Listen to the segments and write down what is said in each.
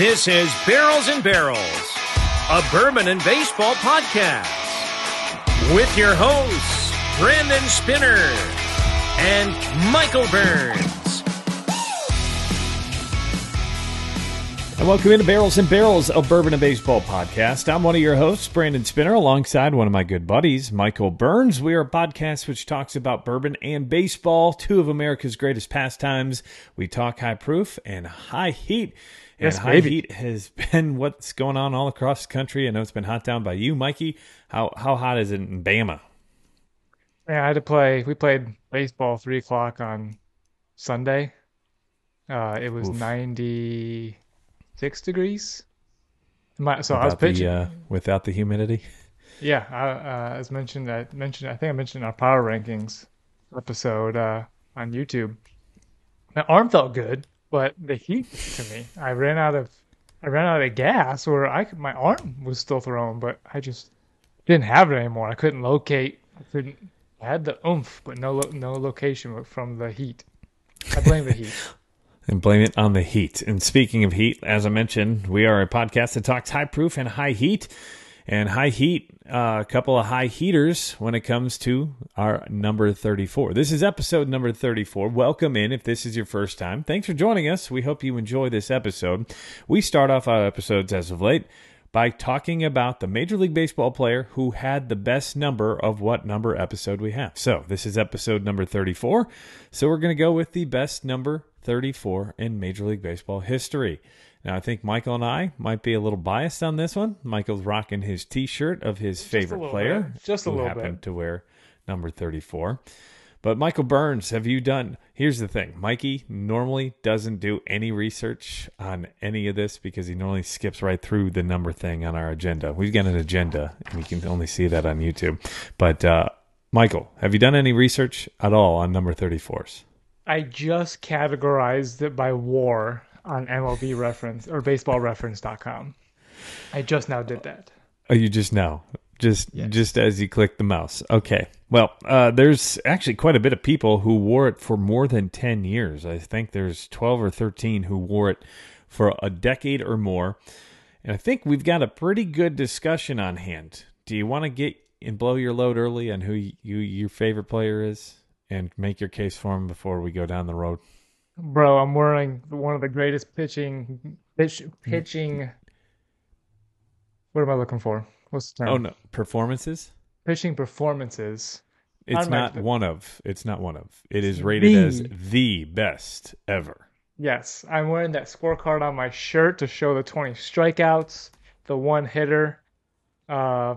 This is Barrels and Barrels, a bourbon and baseball podcast, with your hosts, Brandon Spinner and Michael Burns. And welcome into Barrels and Barrels, a bourbon and baseball podcast. I'm one of your hosts, Brandon Spinner, alongside one of my good buddies, Michael Burns. We are a podcast which talks about bourbon and baseball, two of America's greatest pastimes. We talk high proof and high heat. And Yes, high baby. heat has been what's going on all across the country. I know it's been hot down by you, Mikey. How how hot is it in Bama? Yeah, I had to play. We played baseball three o'clock on Sunday. Uh, it was Oof. 96 degrees. My, so I was Without the, pitching. uh, without the humidity. Yeah, I, uh, as mentioned, I mentioned. I think I mentioned our power rankings episode uh, on YouTube. My arm felt good, but the heat to me, I ran out of, I ran out of gas, or I could, my arm was still thrown, but I just didn't have it anymore. I couldn't locate. I couldn't. I had the oomph, but no lo- no location from the heat. I blame the heat. and blame it on the heat. And speaking of heat, as I mentioned, we are a podcast that talks high proof and high heat. And high heat, uh, a couple of high heaters when it comes to our number 34. This is episode number 34. Welcome in if this is your first time. Thanks for joining us. We hope you enjoy this episode. We start off our episodes as of late by talking about the Major League Baseball player who had the best number of what number episode we have. So, this is episode number 34. So, we're going to go with the best number 34 in Major League Baseball history. Now, I think Michael and I might be a little biased on this one. Michael's rocking his t shirt of his favorite little player, bit. Just a who little happened bit. to wear number 34. But Michael Burns, have you done? Here's the thing Mikey normally doesn't do any research on any of this because he normally skips right through the number thing on our agenda. We've got an agenda, and you can only see that on YouTube. But, uh, Michael, have you done any research at all on number 34s? I just categorized it by war on MLB reference or baseballreference.com. I just now did that. Oh, you just now. just just as you click the mouse. Okay. Well, uh, there's actually quite a bit of people who wore it for more than ten years. I think there's twelve or thirteen who wore it for a decade or more, and I think we've got a pretty good discussion on hand. Do you want to get and blow your load early on who you, your favorite player is, and make your case for him before we go down the road? Bro, I'm wearing one of the greatest pitching pitch, pitching what am I looking for? What's the term? Oh no, performances. Pitching performances. It's not one of. It's not one of. It is rated as the- the best ever. Yes, I'm wearing that scorecard on my shirt to show the 20 strikeouts, the one hitter. Uh,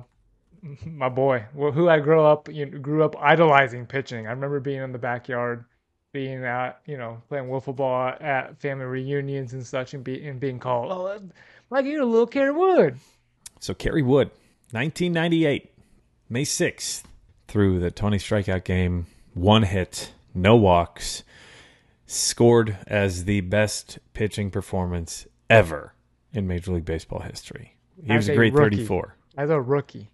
my boy, wh- who I grew up, you know, grew up idolizing pitching. I remember being in the backyard, being at, you know, playing wiffle ball at family reunions and such, and, be, and being called, "Oh, uh, that- Mike, you're a little Kerry Wood." So Kerry Wood, 1998, May 6th, through the 20 strikeout game, one hit, no walks, scored as the best pitching performance ever in Major League Baseball history. He was As a a great rookie. 34 As a rookie,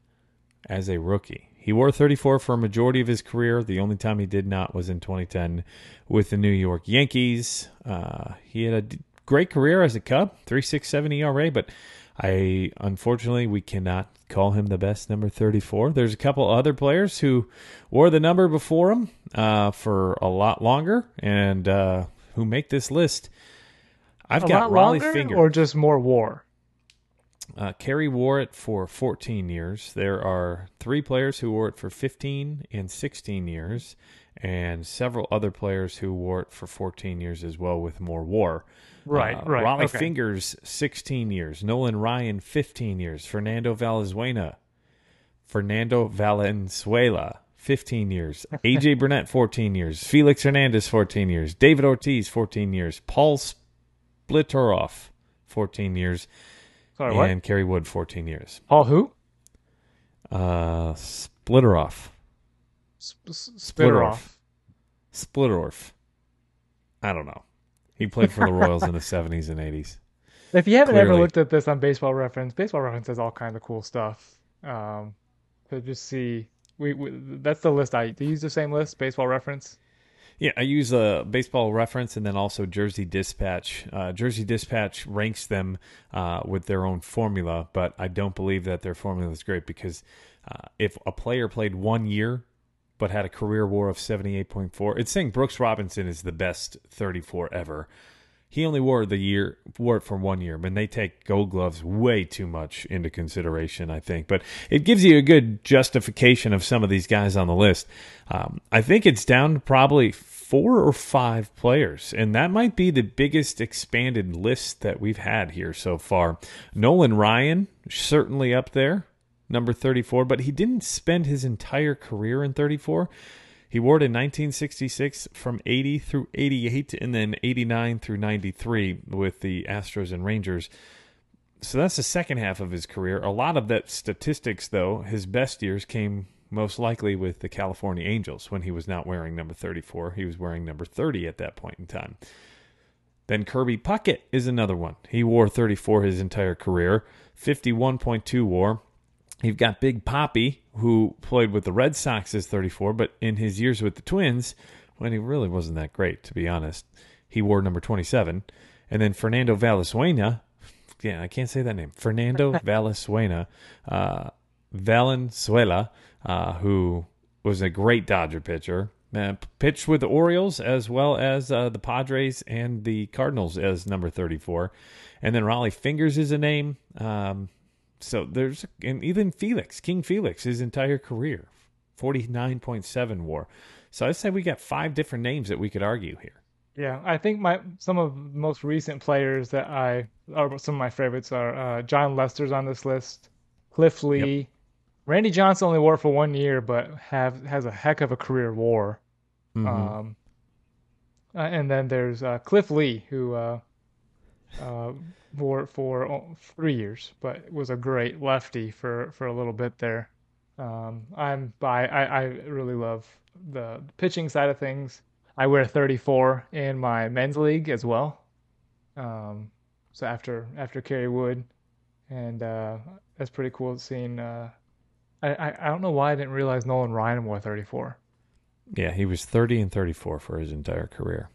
as a rookie. He wore 34 for a majority of his career. The only time he did not was in 2010 with the New York Yankees. Uh, he had a great career as a Cub, 3.67 ERA, but I unfortunately we cannot call him the best number 34. There's a couple other players who wore the number before him uh, for a lot longer and uh, who make this list. I've a got Rollie longer, Finger. or just more war. Uh, Kerry wore it for 14 years. There are three players who wore it for 15 and 16 years, and several other players who wore it for 14 years as well, with more war. Right, Uh, right. Rollie okay. Fingers, 16 years. Nolan Ryan, 15 years. Fernando Valenzuela, Fernando Valenzuela, 15 years. AJ Burnett, 14 years. Felix Hernandez, 14 years. David Ortiz, 14 years. Paul Splittorff, 14 years Sorry, what? and Kerry Wood 14 years. Paul who? Uh, Splitteroff, Sp- s- Splitter off. Splitterorf. I don't know. He played for the Royals in the 70s and 80s. If you haven't ever looked at this on Baseball Reference, Baseball Reference has all kinds of cool stuff. Um, to just see, we, we that's the list I do. You use the same list, Baseball Reference. Yeah, I use a baseball reference and then also Jersey Dispatch. Uh, Jersey Dispatch ranks them uh, with their own formula, but I don't believe that their formula is great because uh, if a player played one year but had a career WAR of 78.4, it's saying Brooks Robinson is the best 34 ever he only wore the year wore it for one year, but they take Gold Gloves way too much into consideration, I think. But it gives you a good justification of some of these guys on the list. Um, I think it's down to probably four or five players, and that might be the biggest expanded list that we've had here so far. Nolan Ryan certainly up there, number 34, but he didn't spend his entire career in 34. He wore it in 1966 from 80 through 88 and then 89 through 93 with the Astros and Rangers. So that's the second half of his career. A lot of that statistics, though, his best years came most likely with the California Angels when he was not wearing number 34. He was wearing number 30 at that point in time. Then Kirby Puckett is another one. He wore 34 his entire career, 51.2 war. You've got Big Papi, who played with the Red Sox as 34, but in his years with the Twins, when he really wasn't that great, to be honest, he wore number 27. And then Fernando Valenzuela, yeah, I can't say that name. Fernando Valenzuela, uh, Valenzuela, uh, who was a great Dodger pitcher, uh, pitched with the Orioles as well as uh, the Padres and the Cardinals as number 34. And then Rollie Fingers is a name. Um, so there's and even Felix, King Felix, his entire career, forty nine point seven WAR. So I say we got five different names that we could argue here. Yeah, I think my some of the most recent players that I are some of my favorites are uh, Jon Lester's on this list, Cliff Lee, yep. Randy Johnson only wore for one year, but have has a heck of a career WAR. Mm-hmm. Um, uh, and then there's uh, Cliff Lee, who uh, for for three years, but was a great lefty for for a little bit there. Um, I'm by I, I really love the pitching side of things. I wear 34 in my men's league as well. Um, so after after Kerry Wood, and uh, that's pretty cool seeing. Uh, I, I don't know why I didn't realize Nolan Ryan wore 34. Yeah, he was 30 and 34 for his entire career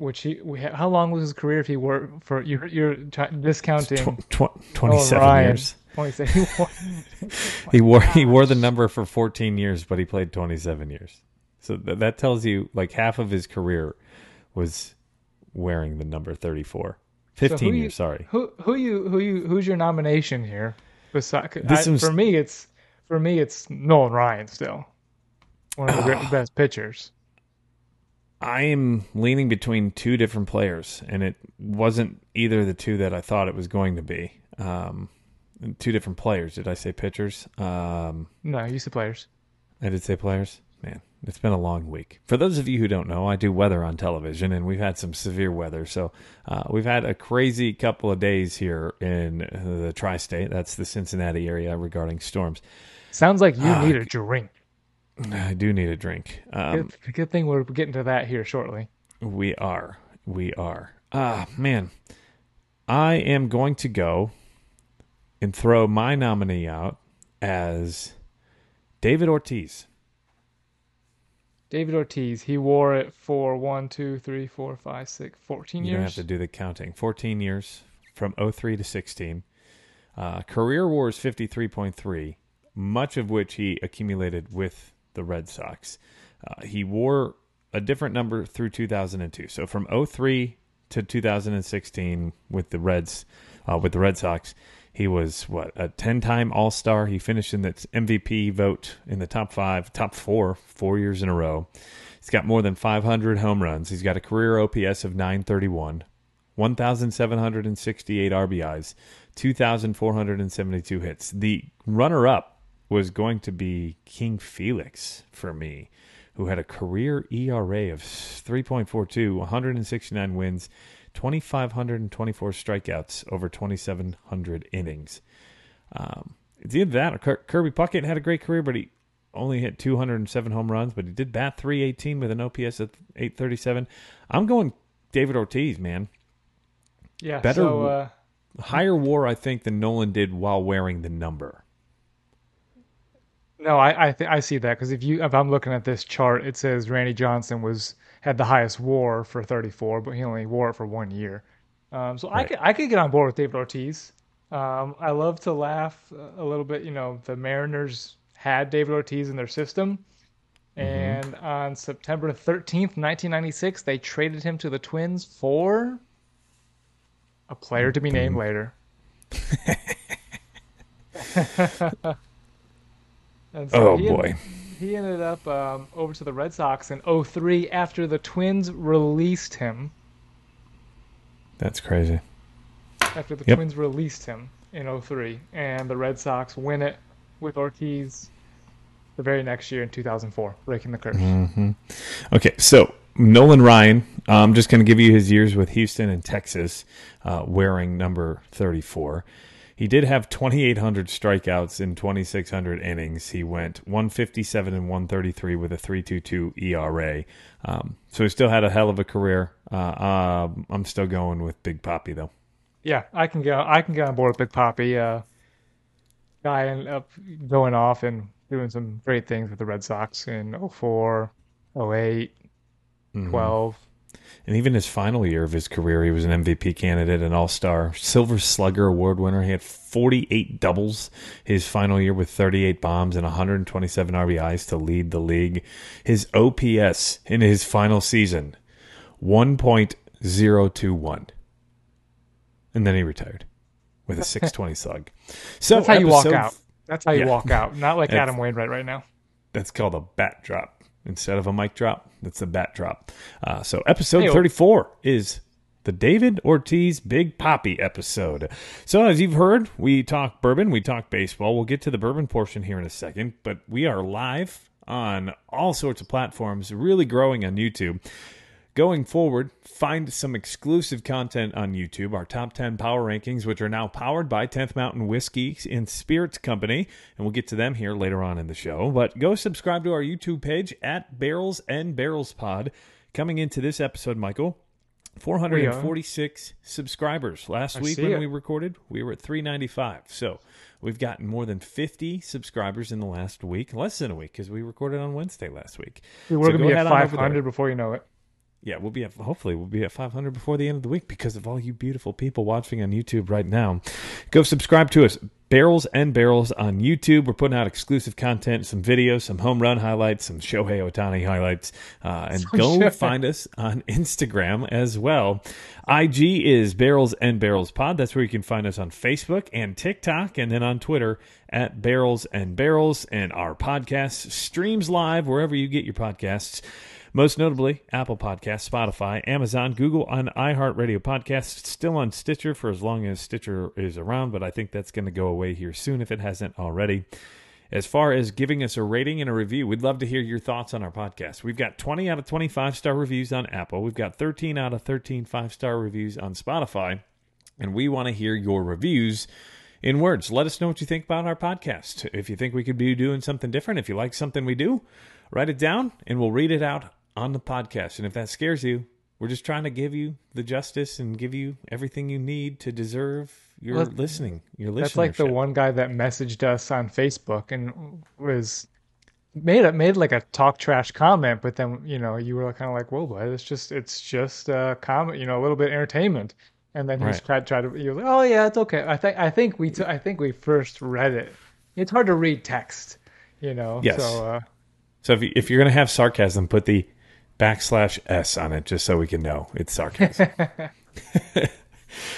which he how long was his career if he worked for you're you're discounting tw- tw- 27 oh, years. 27 he wore, he wore he wore the number for 14 years but he played 27 years. So th- that tells you like half of his career was wearing the number 34 15 so years you, sorry. who who you who you who's your nomination here? Besides, this I, was, for me it's for me it's Nolan Ryan still. One of the uh, best pitchers I am leaning between two different players, and it wasn't either the two that I thought it was going to be. Um, two different players. Did I say pitchers? Um, no, you said players. I did say players. Man, it's been a long week. For those of you who don't know, I do weather on television, and we've had some severe weather. So uh, we've had a crazy couple of days here in the tri-state. That's the Cincinnati area regarding storms. Sounds like you uh, need a drink. I do need a drink. Um, good, good, thing we're getting to that here shortly. We are. We are. Ah, man. I am going to go and throw my nominee out as David Ortiz. David Ortiz. He wore it for one, two, three, four, five, six, 14 years. You don't have to do the counting. 14 years from 03 to 16. Uh, career WAR is 53.3, much of which he accumulated with the Red Sox. Uh, he wore a different number through 2002. So from 03 to 2016 with the Reds, uh, with the Red Sox, he was what a 10-time All-Star. He finished in the MVP vote in the top five, top four, four years in a row. He's got more than 500 home runs. He's got a career OPS of 931, 1,768 RBIs, 2,472 hits. The runner-up was going to be King Felix for me, who had a career ERA of 3.42, 169 wins, 2,524 strikeouts over 2,700 innings. Um, it's either that or Kirby Puckett had a great career, but he only hit 207 home runs, but he did bat 318 with an OPS of 837. I'm going David Ortiz, man. Yeah, better, so, uh, higher WAR, I think, than Nolan did while wearing the number. No, I I, th- I see that because if you if I'm looking at this chart, it says Randy Johnson was had the highest WAR for 34, but he only wore it for one year. Um, so I could I could get on board with David Ortiz. Um, I love to laugh a little bit. You know, the Mariners had David Ortiz in their system, and on September 13th, 1996, they traded him to the Twins for a player to be named later. and Oh, he boy. he ended up um, over to the Red Sox in 03 after the Twins released him. That's crazy. After the Yep. Twins released him in 03, and the Red Sox win it with Ortiz the very next year in 2004, breaking the curse. Mm-hmm. Okay, so Nolan Ryan, I'm just going to give you his years with Houston and Texas, uh, wearing number 34. He did have 2,800 strikeouts in 2,600 innings. He went 157 and 133 with a 3.22 ERA. Um, so he still had a hell of a career. Uh, uh, I'm still going with Big Papi though. Yeah, I can get I can get on board with Big Papi. Uh, guy ended up going off and doing some great things with the Red Sox in 04, 08, Mm-hmm. 12. And even his final year of his career, he was an MVP candidate, an All Star, Silver Slugger Award winner. He had 48 doubles his final year with 38 bombs and 127 RBIs to lead the league. His OPS in his final season, 1.021. And then he retired with a 620 slug. So That's how you walk out. That's how you Yeah. walk out. Not like That's- Adam Wainwright right now. That's called a bat drop instead of a mic drop. That's a bat drop. Uh, so episode Hey-o. 34 is the David Ortiz Big Papi episode. So as you've heard, we talk bourbon, we talk baseball. We'll get to the bourbon portion here in a second, but we are live on all sorts of platforms, really growing on YouTube. Going forward, find some exclusive content on YouTube, our top 10 power rankings, which are now powered by 10th Mountain Whiskey and Spirits Company. And we'll get to them here later on in the show. But go subscribe to our YouTube page at Barrels and Barrels Pod. Coming into this episode, Michael, 446 subscribers. Last I week when it. we recorded, we were at 395. So we've gotten more than 50 subscribers in the last week, less than a week, because we recorded on Wednesday last week. We're So going to be at on over there. 500 before you know it. Yeah, we'll be at hopefully we'll be at 500 before the end of the week because of all you beautiful people watching on YouTube right now. Go subscribe to us, Barrels and Barrels on YouTube. We're putting out exclusive content, some videos, some home run highlights, some Shohei Ohtani highlights, uh, and Some go Shohei. find us on Instagram as well. IG is Barrels and Barrels Pod. That's where you can find us on Facebook and TikTok, and then on Twitter at Barrels and Barrels. And our podcast streams live wherever you get your podcasts. Most notably, Apple Podcasts, Spotify, Amazon, Google, and iHeartRadio Podcasts. Still on Stitcher for as long as Stitcher is around, but I think that's going to go away here soon if it hasn't already. As far as giving us a rating and a review, we'd love to hear your thoughts on our podcast. We've got 20 out of 25 star reviews on Apple. We've got 13 out of 13 five star reviews on Spotify. And we want to hear your reviews in words. Let us know what you think about our podcast. If you think we could be doing something different, if you like something we do, write it down and we'll read it out on the podcast. And if that scares you, we're just trying to give you the justice and give you everything you need to deserve your Well, listening, your listenership. That's like the one guy that messaged us on Facebook and was made a, made like a talk trash comment, but then you know you were kind of like, "Whoa, boy, it's just it's just a comment, you know, a little bit of entertainment." And then he was Right. tried tried to was like, "Oh yeah, it's okay." I think I think we t- I think we first read it. It's hard to read text, you know. Yes. So uh, So if, you, if you're going to have sarcasm, put the backslash s on it just so we can know it's sarcasm.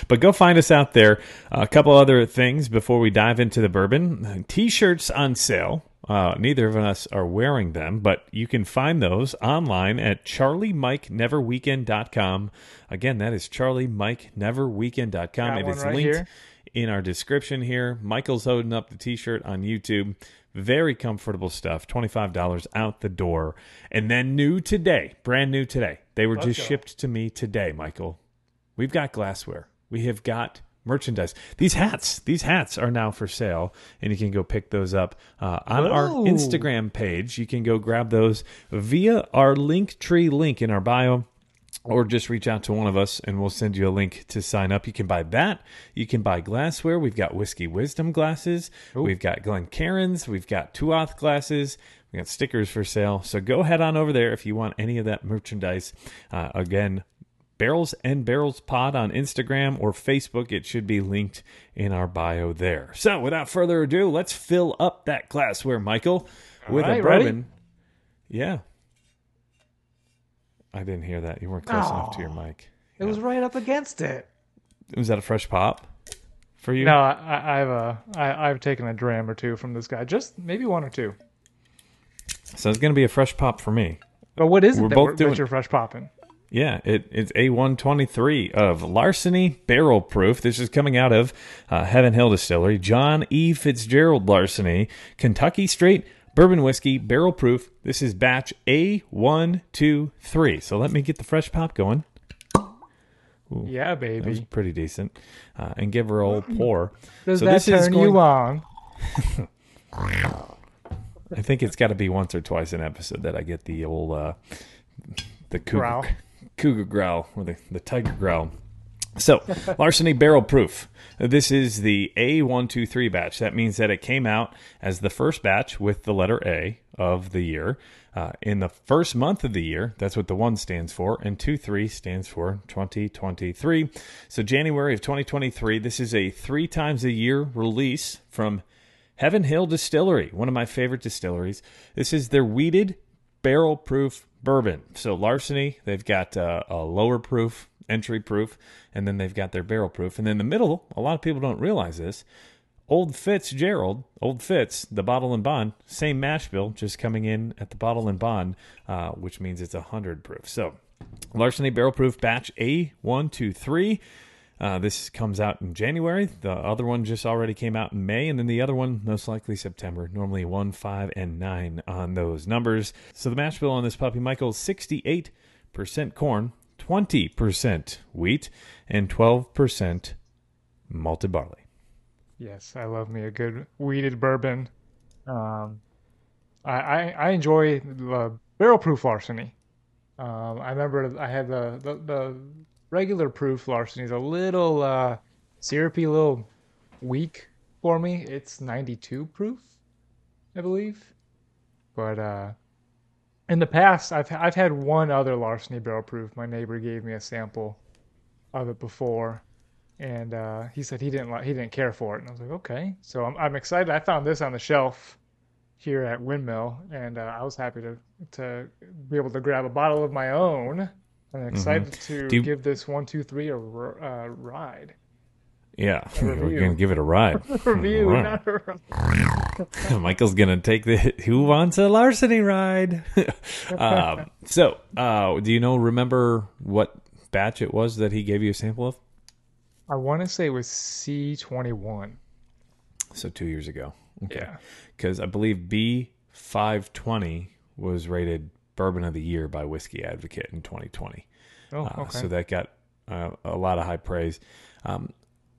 but go find us out there. a couple other things before we dive into the bourbon. T-shirts on sale. Uh, neither of us are wearing them, but you can find those online at charliemikeneverweekend.com. Again, that is charliemikeneverweekend.com. Got It is right linked here. in our description here. Michael's holding up the t-shirt on YouTube. Very comfortable stuff. $25 out the door. And then new today, brand new today. They were just shipped to me today, Michael. We've got glassware. We have got merchandise. These hats, these hats are now for sale, and you can go pick those up uh, on our Instagram page. You can go grab those via our link tree link in our bio. Or just reach out to one of us and we'll send you a link to sign up. You can buy that. You can buy glassware. We've got Whiskey Wisdom glasses. We've got Glencairns. We've got Tuath glasses. We got stickers for sale. So go head on over there if you want any of that merchandise. Uh, again, Barrels and Barrels Pod on Instagram or Facebook. It should be linked in our bio there. So without further ado, let's fill up that glassware, Michael, with right, a ready? bourbon. Yeah. I didn't hear that. You weren't close enough to your mic. It was right up against it. Was that a fresh pop for you? No, I, I've uh, I, I've taken a dram or two from this guy, just maybe one or two. So it's going to be a fresh pop for me. But what is it We're that, both we're, doing- that you're fresh popping? Yeah, it, it's A123 of Larceny Barrel Proof. This is coming out of uh, Heaven Hill Distillery. John E. Fitzgerald Larceny, Kentucky Straight Bourbon Whiskey Barrel Proof. This is batch A123. So let me get the fresh pop going. Yeah, That was baby. pretty decent. Uh, and give her a old pour. Does so that this is turn going- you on? I think it's got to be once or twice an episode that I get the old uh, the cougar Growl. cougar growl or the, the tiger growl. So larceny barrel proof. This is the A123 batch. That means that it came out as the first batch with the letter A of the year. Uh, in the first month of the year, that's what the one stands for, and two three stands for 2023. So January of 2023. This is a three times a year release from Heaven Hill Distillery, one of my favorite distilleries. This is their wheated barrel proof bourbon. So larceny, they've got uh, a lower proof, entry proof, and then they've got their barrel proof. And then the middle, a lot of people don't realize this. Old Fitzgerald, Old Fitz, the bottle and bond, same mash bill, just coming in at the bottle and bond, uh, which means it's a hundred proof. So Larceny Barrel Proof Batch A123. Uh, this comes out in January. The other one just already came out in May, and then the other one most likely September. Normally one, five, and nine on those numbers. So the mash bill on this puppy, Michael, sixty-eight percent corn, twenty percent wheat, and twelve percent malted barley. Yes, I love me a good wheated bourbon. Um, I, I I enjoy the barrel proof larceny. Um, I remember I had the, the the regular proof larceny a little uh, syrupy, a little weak for me. It's 92 proof, I believe. But uh, in the past, I've I've had one other larceny barrel proof. My neighbor gave me a sample of it before, and uh, he said he didn't like he didn't care for it, and I was like, okay. So I'm I'm excited. I found this on the shelf here at Windmill, and uh, I was happy to to be able to grab a bottle of my own. I'm excited to you- give this one, two, three a r- uh, ride. Yeah, we're gonna give it a ride. Review, Right. not a ride. Michael's gonna take the who wants a larceny ride. um, so, uh, do you know? Remember what batch it was that he gave you a sample of? I want to say it was C21. So two years ago. Okay. Yeah. Because I believe B five twenty was rated Bourbon of the Year by Whiskey Advocate in 2020. Oh, Uh, okay. So that got uh, a lot of high praise. Um,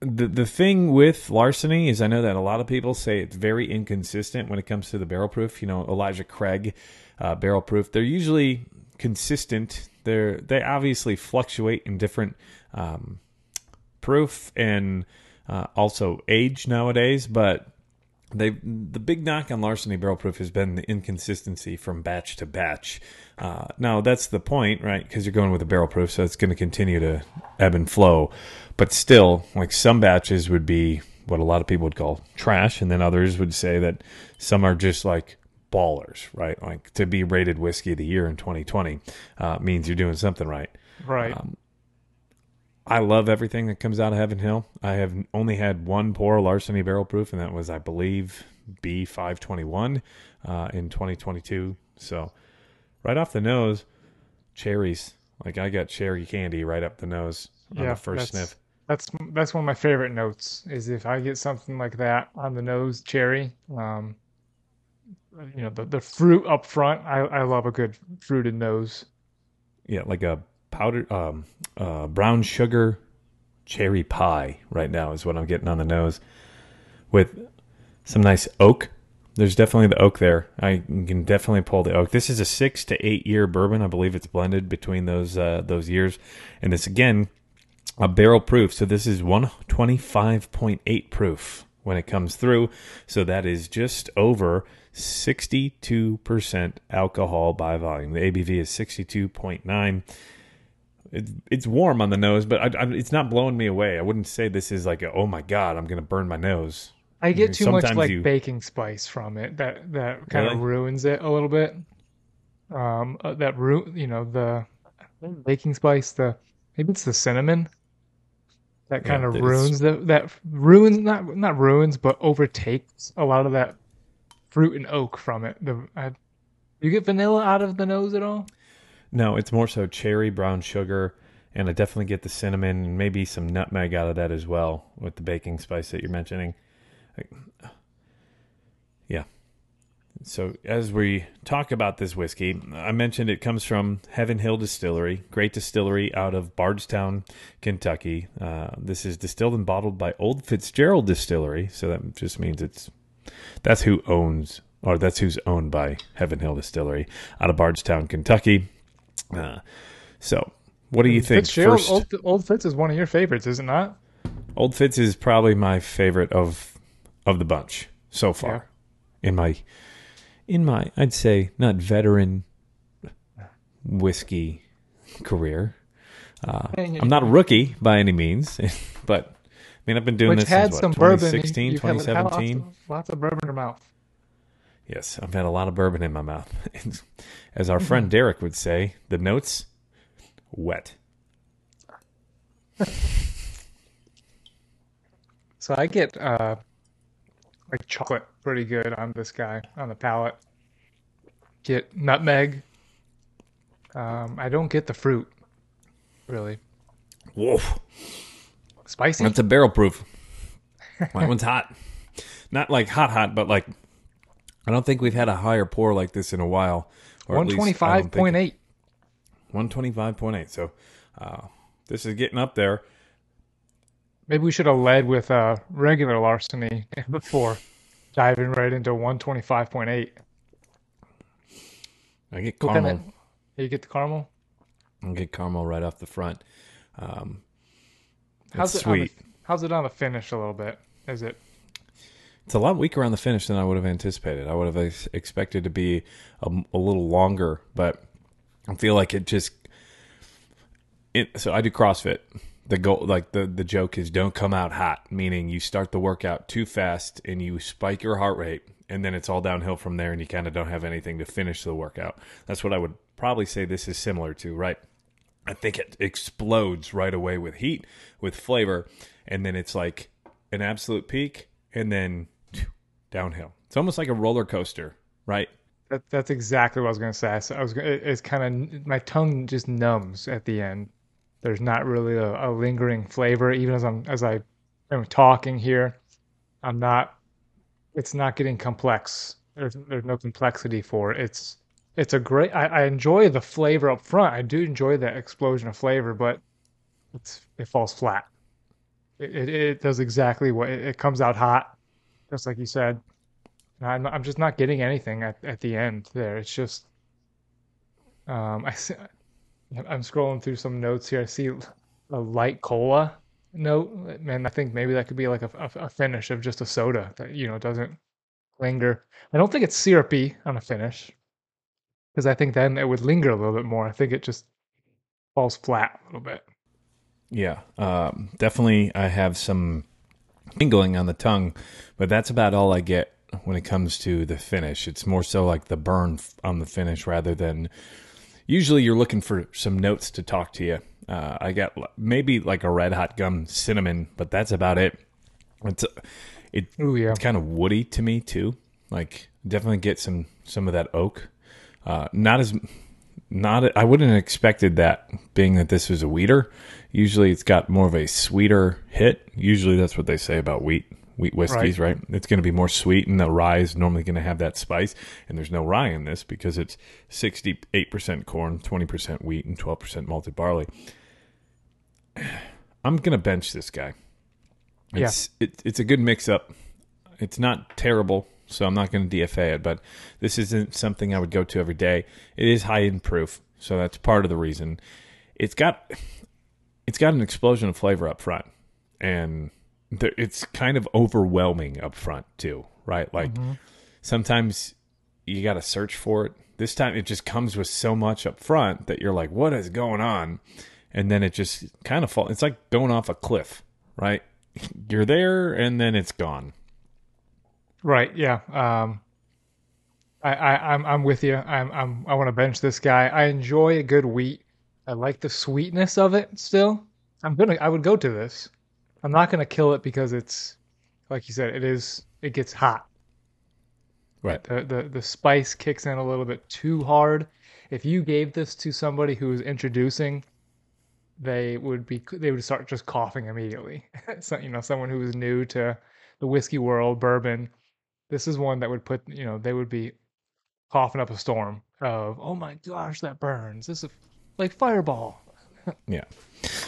the the thing with larceny is I know that a lot of people say it's very inconsistent when it comes to the barrel proof. You know, Elijah Craig uh, barrel proof. They're usually consistent. They're they obviously fluctuate in different um, proof and uh, also age nowadays, but they the big knock on larceny barrel proof has been the inconsistency from batch to batch. Uh, now that's the point, right? Because you're going with a barrel proof, so it's going to continue to ebb and flow. But still, like some batches would be what a lot of people would call trash, and then others would say that some are just like ballers, right? Like to be rated whiskey of the year in 2020 uh, means you're doing something right. right. um, I love everything that comes out of Heaven Hill. I have only had one pour larceny barrel proof, and that was, I believe, B five twenty one uh, in twenty twenty two. So, right off the nose, cherries. Like I got cherry candy right up the nose on yeah, the first sniff. That's that's one of my favorite notes. Is if I get something like that on the nose, cherry. Um, you know, the the fruit up front. I I love a good fruited nose. Yeah, like a powdered um, uh, brown sugar cherry pie. Right now is what I'm getting on the nose with some nice oak there's definitely the oak there. I can definitely pull the oak. This is a six to eight year bourbon. I believe it's blended between those uh, those years, and it's again a barrel proof. So this is one twenty five point eight proof when it comes through. So that is just over sixty two percent alcohol by volume. The ABV is sixty two point nine. It's, it's warm on the nose, but I, I, it's not blowing me away. I wouldn't say this is like a, oh my god, I'm gonna burn my nose. I get too much like you- baking spice from it that that kind of Really? ruins it a little bit. Um, uh, that ru you know the baking spice, the maybe it's the cinnamon that Yeah, kind of ruins the that ruins not not ruins but overtakes a lot of that fruit and oak from it. The I, you get vanilla out of the nose at all? No, it's more so cherry, brown sugar, and I definitely get the cinnamon and maybe some nutmeg out of that as well with the baking spice that you're mentioning. Yeah. So as we talk about this whiskey, I mentioned it comes from Heaven Hill Distillery, great distillery out of Bardstown, Kentucky. Uh, this is distilled and bottled by Old Fitzgerald Distillery, so that just means it's that's who owns or that's who's owned by Heaven Hill Distillery out of Bardstown, Kentucky. Uh, so, what do you think? Fitzgerald, First, Old, Old Fitz is one of your favorites, is it not? Old Fitz is probably my favorite of of the bunch so far. In my in my I'd say not veteran whiskey career. Uh, I'm not a rookie by any means, but I mean I've been doing Which this had since some what, bourbon. 2016, You've had lots 2017. of- Lots of bourbon in your mouth. Yes, I've had a lot of bourbon in my mouth. As Mm-hmm. our friend Derek would say, the notes wet. So I get uh like chocolate pretty good on this guy on the palate. Get nutmeg. Um, I don't get the fruit, really. Whoa. Spicy. That's a barrel proof. that one's hot. Not like hot, hot, but like I don't think we've had a higher pour like this in a while. or at One least I twenty don't five point eight. 125.8. So uh, this is getting up there. Maybe we should have led with uh regular larceny before diving right into one twenty five point eight. I get caramel. You get the caramel. I get caramel right off the front. Um, How's it on the- sweet. how's it on the finish a little bit? Is it It's a lot weaker on the finish than I would have anticipated. I would have ex- expected to be a, a little longer, but I feel like it just. It, so I do CrossFit. The goal, like the the joke is, don't come out hot. Meaning you start the workout too fast and you spike your heart rate, and then it's all downhill from there, and you kind of don't have anything to finish the workout. That's what I would probably say this is similar to, right? I think it explodes right away with heat, with flavor, and then it's like an absolute peak, and then downhill. It's almost like a roller coaster, right? That, that's exactly what I was going to say. So I was it- it's kind of my tongue just numbs at the end. There's not really a, a lingering flavor, even as I'm as I am talking here. I'm not. It's not getting complex. There's there's no complexity for it. It's it's a great. I, I enjoy the flavor up front. I do enjoy that explosion of flavor, but it's it falls flat. It it, it does exactly what it, it comes out hot, just like you said. I'm I'm just not getting anything at, at the end there. It's just um I I'm scrolling through some notes here. I see a light cola note, and I think maybe that could be like a, a, a finish of just a soda that you know doesn't linger. I don't think it's syrupy on a finish because I think then it would linger a little bit more. I think it just falls flat a little bit. Yeah, um, definitely. I have some tingling on the tongue, but that's about all I get when it comes to the finish. It's more so like the burn on the finish rather than. Usually, you're looking for some notes to talk to you. Uh, I got maybe like a red hot gum cinnamon, but that's about it. It's it, Ooh yeah, it's kind of woody to me too. Like definitely get some some of that oak. Uh, not as not I wouldn't have expected that being that this was a wheater. Usually it's got more of a sweeter hit. Usually that's what they say about wheat wheat whiskeys, right? It's going to be more sweet and the rye is normally going to have that spice and there's no rye in this because it's 68% corn, 20% wheat and 12% malted barley. I'm going to bench this guy. Yeah. It's it, it's a good mix up. It's not terrible. so I'm not going to DFA it. But this isn't something I would go to every day. It is high in proof, so that's part of the reason. It's got it's got an explosion of flavor up front, and it's kind of overwhelming up front too, right? Like mm-hmm. sometimes you got to search for it. This time it just comes with so much up front that you're like, what is going on? And then it just kind of falls. It's like going off a cliff, right? You're there and then it's gone. Right. Yeah. Um, I, I, I'm, I'm with you. I'm, I'm, I want to bench this guy. I enjoy a good wheat. I like the sweetness of it still. I'm gonna, I would go to this. I'm not gonna kill it because it's, like you said, it is, it gets hot. Right. The, the the spice kicks in a little bit too hard. If you gave this to somebody who was introducing, they would be they would start just coughing immediately. so, you know, someone who was new to the whiskey world, bourbon. This is one that would put you know they would be coughing up a storm of oh my gosh that burns. This is like fireball. yeah.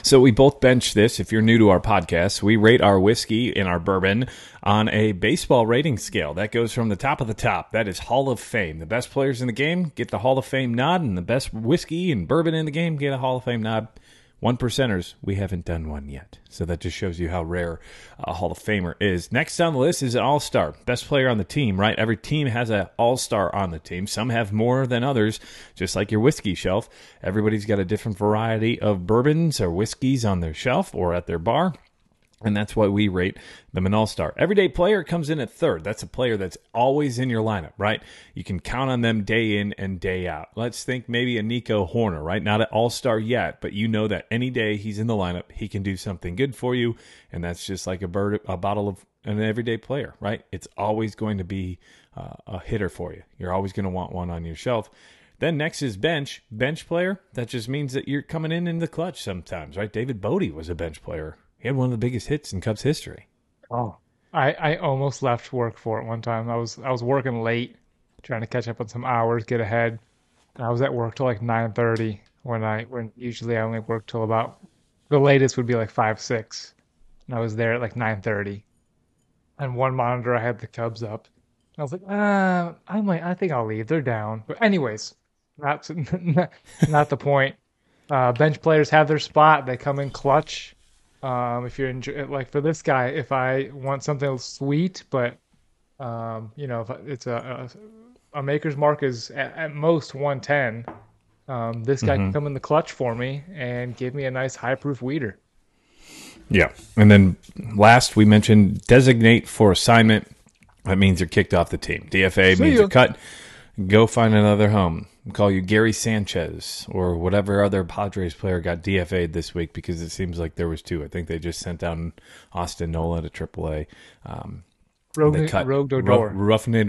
So we both bench this. If you're new to our podcast, we rate our whiskey and our bourbon on a baseball rating scale. That goes from the top of the top. That is Hall of Fame. The best players in the game get the Hall of Fame nod, and the best whiskey and bourbon in the game get a Hall of Fame nod. One percenters, we haven't done one yet. So that just shows you how rare a Hall of Famer is. Next on the list is an All Star, best player on the team, right? Every team has an All Star on the team. Some have more than others, just like your whiskey shelf. Everybody's got a different variety of bourbons or whiskeys on their shelf or at their bar. And that's why we rate them an all star. Everyday player comes in at third. That's a player that's always in your lineup, right? You can count on them day in and day out. Let's think maybe a Nico Hoerner, right? Not an all star yet, but you know that any day he's in the lineup, he can do something good for you. And that's just like a bird, a bottle of an everyday player, right? It's always going to be uh, a hitter for you. You're always going to want one on your shelf. Then next is bench. Bench player, that just means that you're coming in in the clutch sometimes, right? David Bote was a bench player he had one of the biggest hits in Cubs history. Oh, I, I almost left work for it one time. I was I was working late, trying to catch up on some hours, get ahead. And I was at work till like nine thirty when I when usually I only work till about the latest would be like five six, and I was there at like nine thirty. And one monitor I had the Cubs up. I was like, uh, I might, I think I'll leave. They're down. But anyways, not not the point. Uh, bench players have their spot. They come in clutch. Um, if you're enjoy- like for this guy, if I want something sweet, but um, you know, if it's a, a, a maker's mark is at, at most 110. Um, this guy mm-hmm. can come in the clutch for me and give me a nice high proof wheater. Yeah, and then last we mentioned designate for assignment. That means you're kicked off the team. DFA See means you're cut. Go find another home call you Gary Sanchez or whatever other Padres player got DFA'd this week because it seems like there was two. I think they just sent down Austin Nola to AAA. Um, Rogue, they cut Rogue Odor.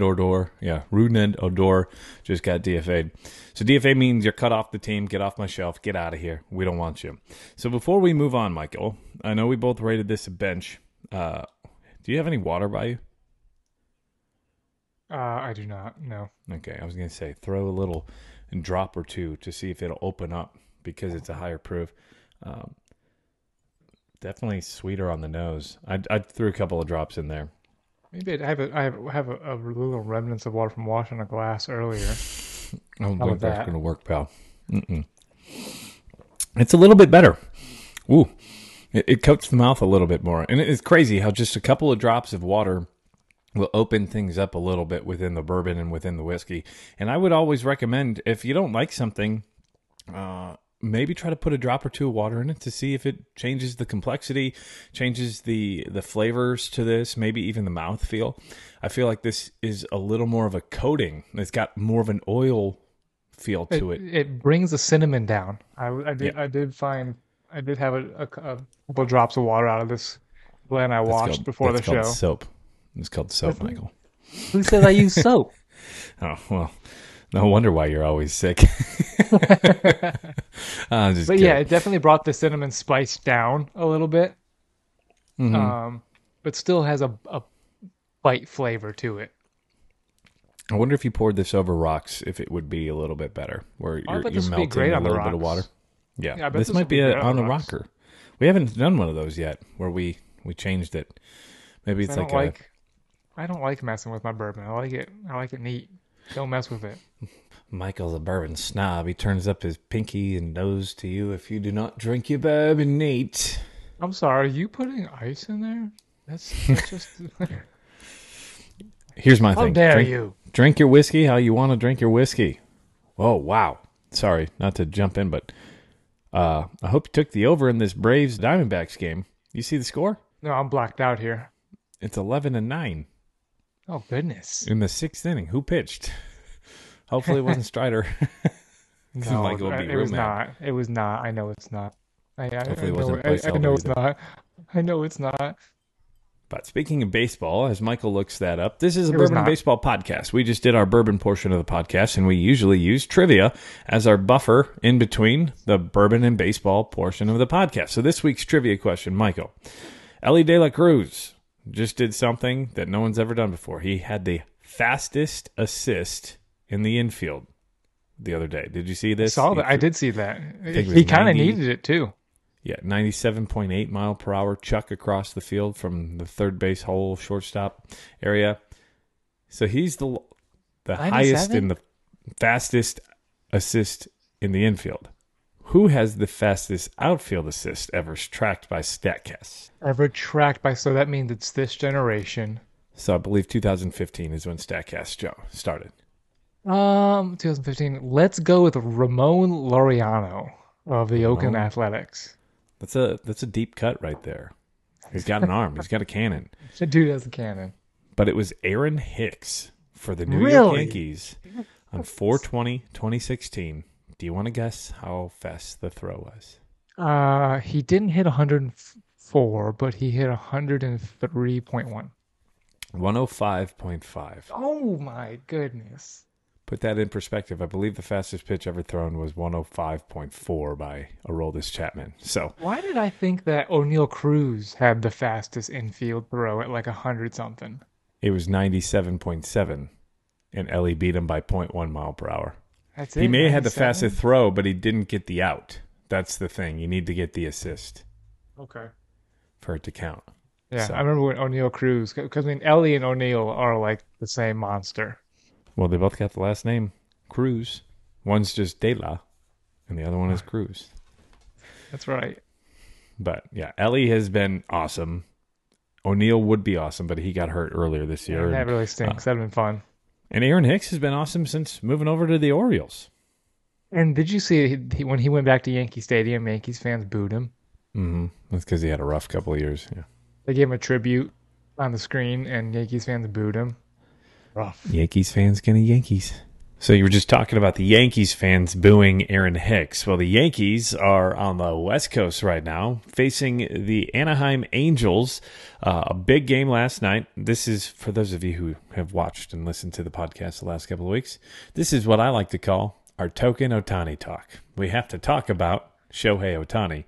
Odor. Yeah, Rougned Odor just got DFA'd. So DFA means you're cut off the team. Get off my shelf. Get out of here. We don't want you. So before we move on, Michael, I know we both rated this a bench. Uh, do you have any water by you? Uh, I do not. No. Okay, I was gonna say throw a little drop or two to see if it'll open up because it's a higher proof. Um, definitely sweeter on the nose. I I threw a couple of drops in there. Maybe I have a, I have, have a, a little remnants of water from washing a glass earlier. I don't think that's that? going to work, pal. Mm-mm. It's a little bit better. Ooh, it, it coats the mouth a little bit more, and it's crazy how just a couple of drops of water will open things up a little bit within the bourbon and within the whiskey. And I would always recommend if you don't like something, uh, maybe try to put a drop or two of water in it to see if it changes the complexity, changes the the flavors to this, maybe even the mouth feel. I feel like this is a little more of a coating. It's got more of an oil feel to it. It, it brings the cinnamon down. I, I did yeah. I did find I did have a, a, a couple drops of water out of this blend I washed called, before the show. Soap. It's called soap, Michael. Who says I use soap? oh well, no wonder why you're always sick. but kidding. yeah, it definitely brought the cinnamon spice down a little bit. Mm-hmm. Um, but still has a, a bite flavor to it. I wonder if you poured this over rocks, if it would be a little bit better, where you're, you're melting a little bit of water. Yeah, yeah this, this might be, a, on the rocker. We haven't done one of those yet, where we we changed it. Maybe it's like, like I don't like messing with my bourbon. I like it. I like it neat. Don't mess with it. Michael's a bourbon snob. He turns up his pinky and nose to you if you do not drink your bourbon neat. I'm sorry. Are you putting ice in there? That's, that's just. Here's my How thing. dare drink, you? drink your whiskey how you want to drink your whiskey. Oh wow. Sorry, not to jump in, but uh, I hope you took the over in this Braves Diamondbacks game. You see the score? No, I'm blacked out here. It's eleven and nine Oh goodness. in the sixth inning. Who pitched? Hopefully it wasn't Strider. No, like be it was not. It was not. I know it's not. I, I, Hopefully I it know, wasn't I, I placeholder know it's not. I know it's not. But speaking of baseball, as Michael looks that up, this is a It bourbon baseball podcast. We just did our bourbon portion of the podcast, and we usually use trivia as our buffer in between the bourbon and baseball portion of the podcast. So this week's trivia question, Michael. Elly De La Cruz just did something that no one's ever done before. He had the fastest assist in the infield the other day. Did you see I this? saw He that. I did see that. think it was He kind of needed it too. Yeah, 97.8 mile per hour chuck across the field from the third base hole, shortstop area. So he's the the highest 97? and the fastest assist in the infield. Who has the fastest outfield assist ever tracked by Statcast? Ever tracked by? So that means it's this generation. So I believe 2015 is when Statcast Joe started. Um, 2015. Let's go with Ramon Laureano of the Oakland Ramon. Athletics. That's a that's a deep cut right there. He's got an arm. He's got a cannon. The dude has a cannon. but it was Aaron Hicks for the New York Yankees on 420 2016. Do you want to guess how fast the throw was? Uh, he didn't hit 104, but he hit 103.1. 105.5. Oh my goodness. Put that in perspective. I believe the fastest pitch ever thrown was 105.4 by Aroldis Chapman. So Why did I think that Oneil Cruz had the fastest infield throw at like 100 something? it was 97.7, and Elly beat him by 0.1 mile per hour. That's it. He may have had the fastest throw, but he didn't get the out. That's the thing. You need to get the assist Okay. for it to count. Yeah, So- I remember when Oneil Cruz, because I mean Elly and Oneil are like the same monster. Well, they both got the last name Cruz. One's just De La, and the other one is Cruz. That's right. But yeah, Elly has been awesome. Oneil would be awesome, but he got hurt earlier this year. And that And, really stinks. Uh, That'd been fun. And Aaron Hicks has been awesome since moving over to the Orioles. And did you see he, he- when he went back to Yankee Stadium? Yankees fans booed him. hmm That's because he had a rough couple of years. Yeah. They gave him a tribute on the screen, and Yankees fans booed him. Rough. Yankees fans gonna Yankees. So you were just talking about the Yankees fans booing Aaron Hicks. Well, the Yankees are on the West Coast right now, facing the Anaheim Angels. Uh, a big game last night. This is for those of you who have watched and listened to the podcast the last couple of weeks. This is what I like to call our token Ohtani talk. We have to talk about Shohei Ohtani.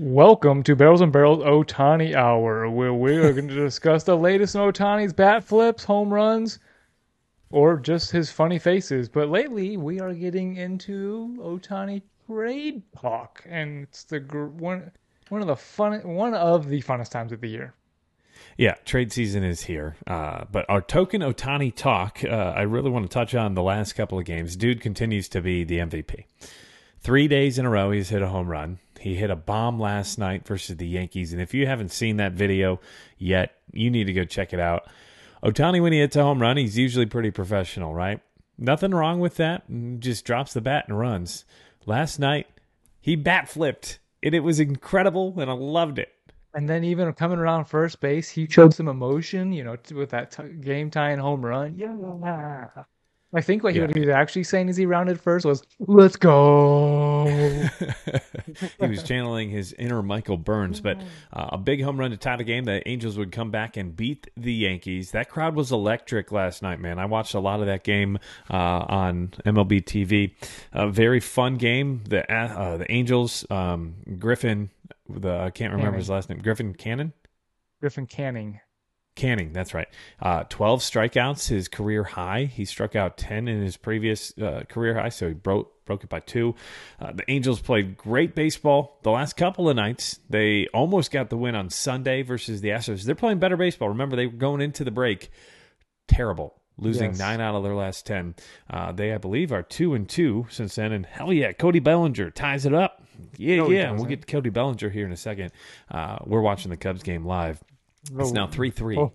Welcome to Barrels and Barrels Ohtani Hour, where we are going to discuss the latest in Ohtani's bat flips, home runs, or just his funny faces. But lately, we are getting into Ohtani trade talk, and it's the one one of the fun one of the funnest times of the year. Yeah, trade season is here. Uh, but our token Ohtani talk, uh, I really want to touch on the last couple of games. Dude continues to be the MVP. Three days in a row, he's hit a home run. He hit a bomb last night versus the Yankees. And if you haven't seen that video yet, you need to go check it out. Ohtani, when he hits a home run, he's usually pretty professional, right? Nothing wrong with that. Just drops the bat and runs. Last night, he bat flipped, and it was incredible, and I loved it. And then even coming around first base, he showed some emotion, you know, with that t- game tying home run. Yeah. I think what he, Yeah. what he was actually saying as he rounded first was, "Let's go." he was channeling his inner Michael Burns, but uh, a big home run to tie the game. The Angels would come back and beat the Yankees. That crowd was electric last night, man. I watched a lot of that game uh, on MLB TV. A very fun game. The uh, the Angels, um, Griffin, the I can't remember Canning. his last name. Griffin Cannon. Griffin Canning. Canning, that's right. Uh, 12 strikeouts, his career high. He struck out 10 in his previous uh, career high, so he broke broke it by two. Uh, the Angels played great baseball the last couple of nights. They almost got the win on Sunday versus the Astros. They're playing better baseball. Remember, they were going into the break terrible. Losing Yes. nine out of their last ten, uh, they I believe are two and two since then. And hell yeah, Cody Bellinger ties it up. Yeah, No, yeah. and We'll get to Cody Bellinger here in a second. Uh, we're watching the Cubs game live. It's Oh, now three three. oh.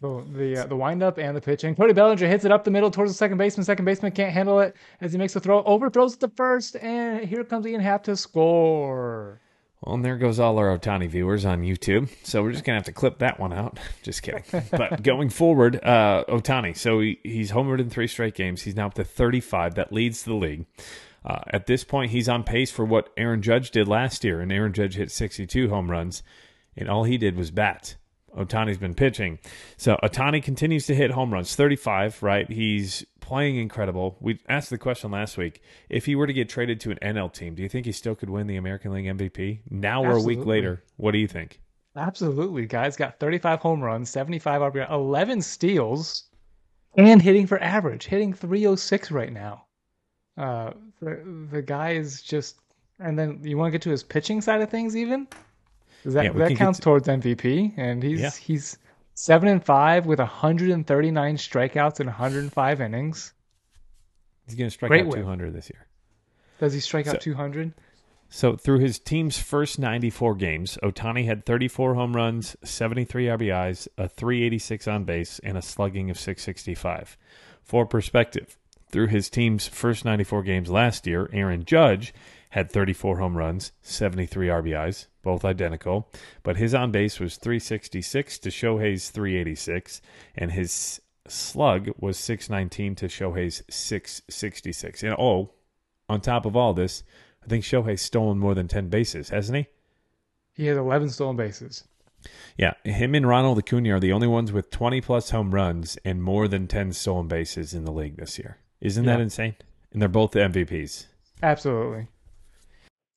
The the, uh, the windup and the pitching. Cody Bellinger hits it up the middle towards the second baseman. Second baseman can't handle it as he makes the throw, overthrows it to first, and here comes Ian Happ to score. Well, and there goes all our Ohtani viewers on YouTube. So we're just gonna have to clip that one out. Just kidding. but going forward, uh, Ohtani. So he, he's homered in three straight games. He's now up to 35. That leads the league. Uh, at this point, he's on pace for what Aaron Judge did last year, and Aaron Judge hit 62 home runs, and all he did was bat. Ohtani's been pitching. So Ohtani continues to hit home runs, 35, right? He's playing incredible. We asked the question last week. If he were to get traded to an NL team, do you think he still could win the American League MVP? Now we're a week later. What do you think? Absolutely, guys. Got 35 home runs, 75 RBI, 11 steals, and hitting for average, hitting 306 right now. Uh, the the guy is just. And then you want to get to his pitching side of things, even. That Yeah, that counts to- towards MVP, and he's Yeah. he's seven and five with 139 strikeouts in 105 innings. He's going to strike Great out whip. 200 this year. Does he strike So- out 200? So through his team's first 94 games, Ohtani had 34 home runs, 73 RBIs, a 386 on base, and a slugging of 665. For perspective, through his team's first 94 games last year, Aaron Judge had 34 home runs, 73 RBIs, both identical, but his on base was 366 to Shohei's 386, and his slug was 619 to Shohei's 666. And oh, on top of all this, I think Shohei's stolen more than 10 bases, hasn't he? He has 11 stolen bases. Yeah, him and Ronald Acuna are the only ones with 20 plus home runs and more than 10 stolen bases in the league this year. Isn't that insane? And they're both the MVPs. Absolutely.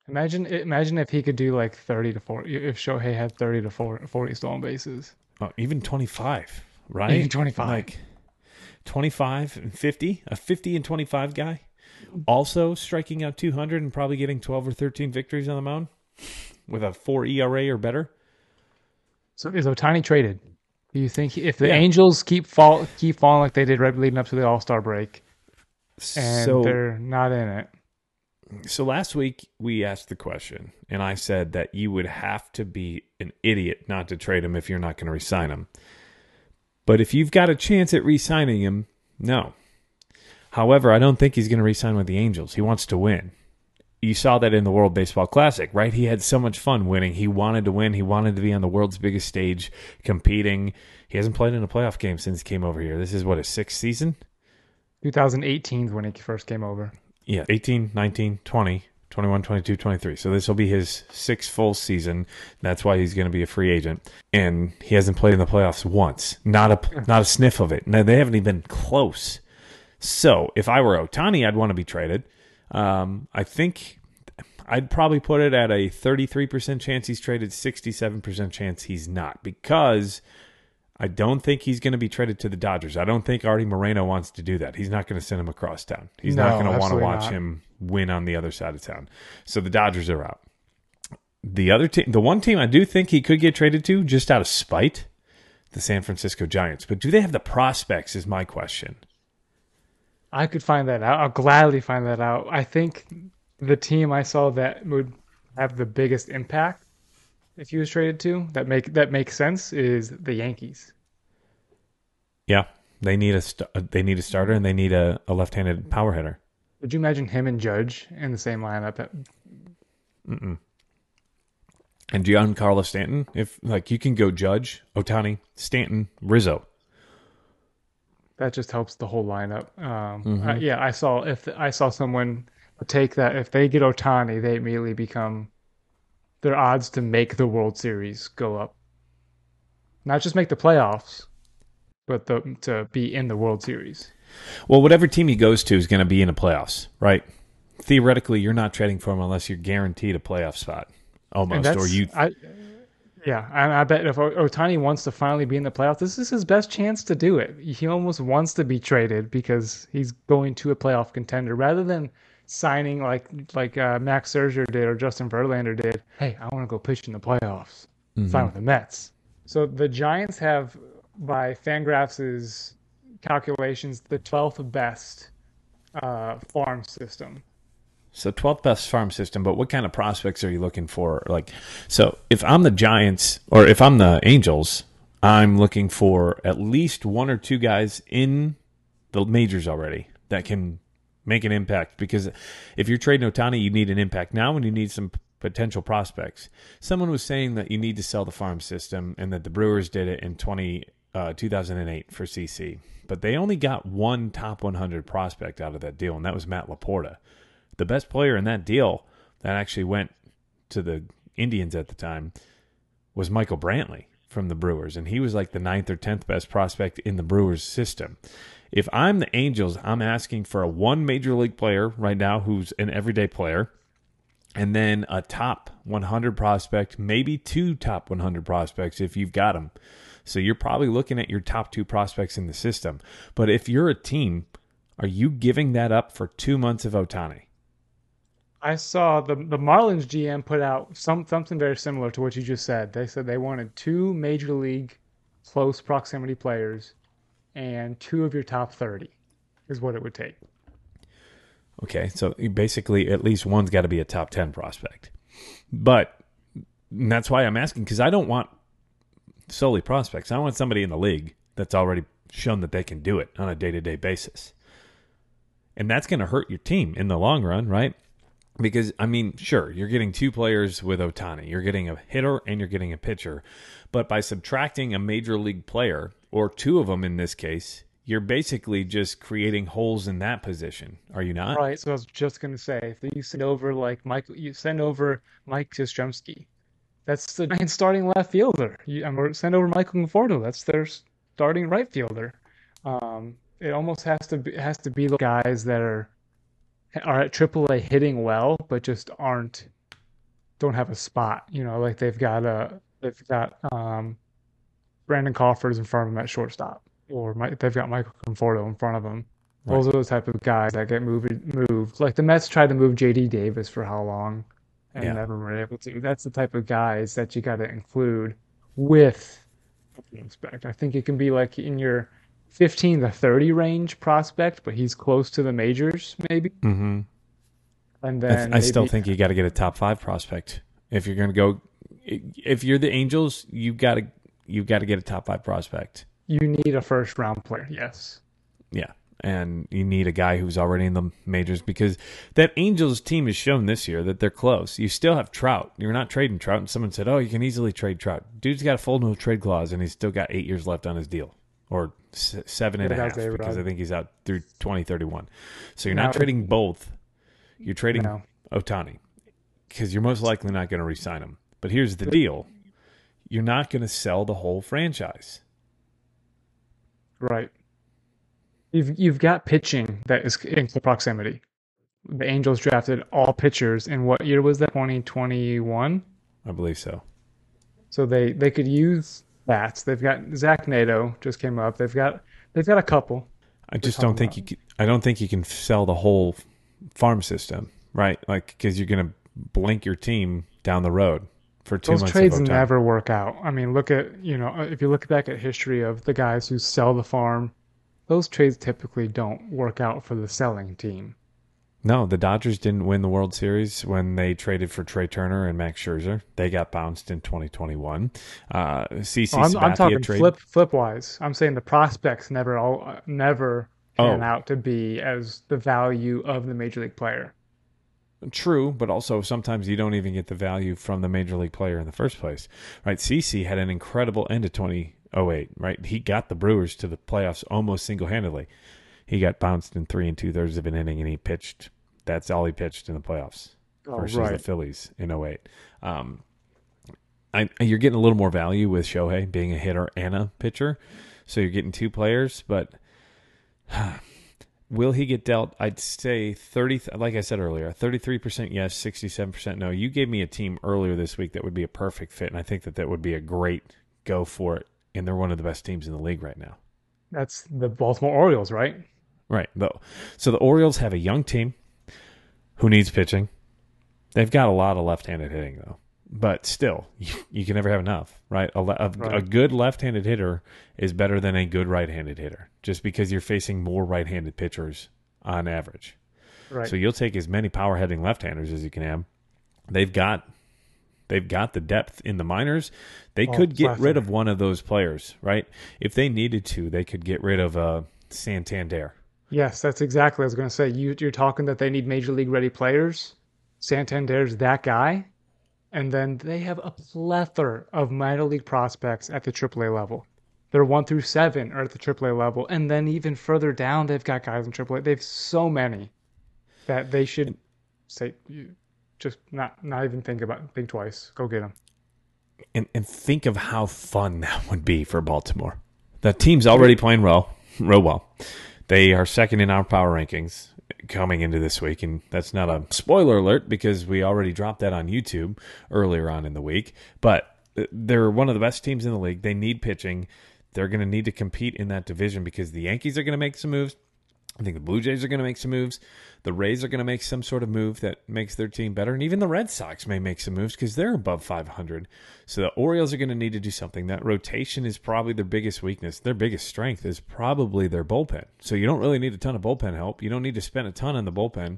Imagine imagine if he could do like 30 to 40 if Shohei had 30 to 40, 40 stolen bases. Oh, even 25, right? Even 25. Like 25 and 50, a 50 and 25 guy. Also striking out 200 and probably getting 12 or 13 victories on the mound with a 4 ERA or better. So is Ohtani traded? Do you think if the Yeah. Angels keep fall keep falling like they did right leading up to the All Star break and so they're not in it? So last week we asked the question, and I said that you would have to be an idiot not to trade him if you're not going to resign him. But if you've got a chance at re-signing him, no. However, I don't think he's going to re-sign with the Angels. He wants to win. You saw that in the World Baseball Classic, right? He had so much fun winning. He wanted to win. He wanted to be on the world's biggest stage, competing. He hasn't played in a playoff game since he came over here. This is what his sixth season. 2018 is when he first came over. Yeah, 18, 19, 20, 21, 22, 23. So this will be his sixth full season. That's why he's going to be a free agent. And he hasn't played in the playoffs once. Not a not a sniff of it. They haven't even been close. So if I were Ohtani, I'd want to be traded. Um, I think I'd probably put it at a 33% chance he's traded, 67% chance he's not because I don't think he's going to be traded to the Dodgers. I don't think Arte Moreno wants to do that. He's not going to send him across town. He's not going to want to watch not. him win on the other side of town. So the Dodgers are out. The other team, the one team I do think he could get traded to just out of spite, the San Francisco Giants. But do they have the prospects? Is my question. I could find that out. I'll gladly find that out. I think the team I saw that would have the biggest impact if he was traded to that make that makes sense is the Yankees. Yeah, they need a st- they need a starter and they need a, a left-handed power hitter. Would you imagine him and Judge in the same lineup? At- Mm-mm. And Giancarlo Stanton, if like you can go Judge, Ohtani, Stanton, Rizzo. That just helps the whole lineup. Um, I- yeah, I saw if I saw someone take that if they get Ohtani, they immediately become their odds to make the World Series go up. Not just make the playoffs, but the, to be in the World Series. Well, whatever team he goes to is going to be in the playoffs, right? Theoretically, you're not trading for him unless you're guaranteed a playoff spot, almost. Or you, I, yeah, and I bet if Ohtani wants to finally be in the playoffs, this is his best chance to do it. He almost wants to be traded because he's going to a playoff contender rather than signing like like uh, Max Scherzer did or Justin Verlander did. Hey, I want to go pitch in the playoffs. Sign with the Mets. So the Giants have, by Fangraphs' calculations, the 12th best uh, farm system. So 12th best farm system, but what kind of prospects are you looking for? Like, so if I'm the Giants or if I'm the Angels, I'm looking for at least one or two guys in the majors already that can make an impact. Because if you're trading Ohtani, you need an impact now and you need some potential prospects. Someone was saying that you need to sell the farm system and that the Brewers did it in 20, uh, 2008 for CC. But they only got one top 100 prospect out of that deal, and that was Matt LaPorta. The best player in that deal that actually went to the Indians at the time was Michael Brantley from the Brewers, and he was like the ninth or tenth best prospect in the Brewers system. If I'm the Angels, I'm asking for a one major league player right now who's an everyday player, and then a top 100 prospect, maybe two top 100 prospects if you've got them. So you're probably looking at your top two prospects in the system. But if you're a team, are you giving that up for two months of Ohtani? I saw the the Marlins GM put out some something very similar to what you just said. They said they wanted two major league close proximity players and two of your top 30 is what it would take. Okay, so basically at least one's got to be a top 10 prospect. But that's why I'm asking because I don't want solely prospects. I want somebody in the league that's already shown that they can do it on a day to day basis. And that's going to hurt your team in the long run, right? Because, I mean, sure, you're getting two players with Ohtani. You're getting a hitter and you're getting a pitcher. But by subtracting a major league player, or two of them in this case, you're basically just creating holes in that position. Are you not? Right. So I was just to say, if you send over like Mike, you send over Mike Yastrzemski, that's the main starting left fielder. You, or send over Michael Conforto, that's their starting right fielder. Um, it almost has to be, has to be the guys that are are at AAA hitting well, but just aren't don't have a spot. You know, like they've got a they've got um, Brandon Crawford in front of them at shortstop, or they've got Michael Conforto in front of them. Right. Those are the type of guys that get moved. Moved like the Mets tried to move J.D. Davis for how long, and yeah. never were able to. That's the type of guys that you got to include with respect. I think it can be like in your 15 to 30 range prospect, but he's close to the majors, maybe. Mm-hmm. And then I, th- I still think you got to get a top five prospect if you're going to go. If you're the Angels, you got to you got to get a top five prospect. You need a first round player, yes. Yeah, and you need a guy who's already in the majors because that Angels team has shown this year that they're close. You still have Trout. You're not trading Trout. And someone said, "Oh, you can easily trade Trout." Dude's got a full no trade clause, and he's still got eight years left on his deal or seven and a half because I think he's out through 2031. So you're not trading both. You're trading no. Ohtani because you're most likely not going to re-sign him. But here's the deal: you're not going to sell the whole franchise. Right. You've you've got pitching that is in proximity. The Angels drafted all pitchers in what year was that? 2021. I believe so. So they they could use bats. They've got Zach Neto just came up. They've got they've got a couple. I just don't think about. you. Can, I don't think you can sell the whole farm system, right? Like because you're going to blink your team down the road for two Those months. trades never work out. I mean, look at you know if you look back at history of the guys who sell the farm, those trades typically don't work out for the selling team. No, the Dodgers didn't win the World Series when they traded for Trea Turner and Max Scherzer. They got bounced in 2021. Uh, CC oh, I'm, I'm, talking trade... flip flip wise. I'm saying the prospects never all uh, never pan oh. out to be as the value of the major league player. True, but also sometimes you don't even get the value from the major league player in the first place, right? CC had an incredible end of 2008, right? He got the Brewers to the playoffs almost single handedly he got bounced in three and two thirds of an inning, and he pitched. That's all he pitched in the playoffs oh, versus right. the Phillies in 08. Um, I, you're getting a little more value with Shohei being a hitter and a pitcher, so you're getting two players. But will he get dealt? I'd say 30. Like I said earlier, 33 percent yes, 67 percent no. You gave me a team earlier this week that would be a perfect fit, and I think that that would be a great go for it. And they're one of the best teams in the league right now. That's the Baltimore Orioles, right? Right. Though, so the Orioles have a young team who needs pitching. They've got a lot of left-handed hitting though. But still, you, you can never have enough, right? A, a, a good left-handed hitter is better than a good right-handed hitter, just because you're facing more right-handed pitchers on average. Right. So you'll take as many power hitting left-handers as you can have. They've got they've got the depth in the minors. They Oh, could get rid of one of those players, right? If they needed to, they could get rid of uh, Santander. Yes, that's exactly what I was going to say. You, you're talking that they need major league ready players. Santander's that guy. And then they have a plethora of minor league prospects at the AAA level. They're one through seven are at the AAA level. And then even further down, they've got guys in AAA. They have so many that they should say, just not not even think about think twice. Go get them. And and think of how fun that would be for Baltimore. The team's already playing well, real well. They are second in our power rankings coming into this week, and that's not a spoiler alert because we already dropped that on YouTube earlier on in the week. But they're one of the best teams in the league. They need pitching. They're going to need to compete in that division because the Yankees are going to make some moves. I think the Blue Jays are going to make some moves. The Rays are going to make some sort of move that makes their team better. And even the Red Sox may make some moves because they're above 500. So the Orioles are going to need to do something. That rotation is probably their biggest weakness. Their biggest strength is probably their bullpen. So you don't really need a ton of bullpen help. You don't need to spend a ton on the bullpen.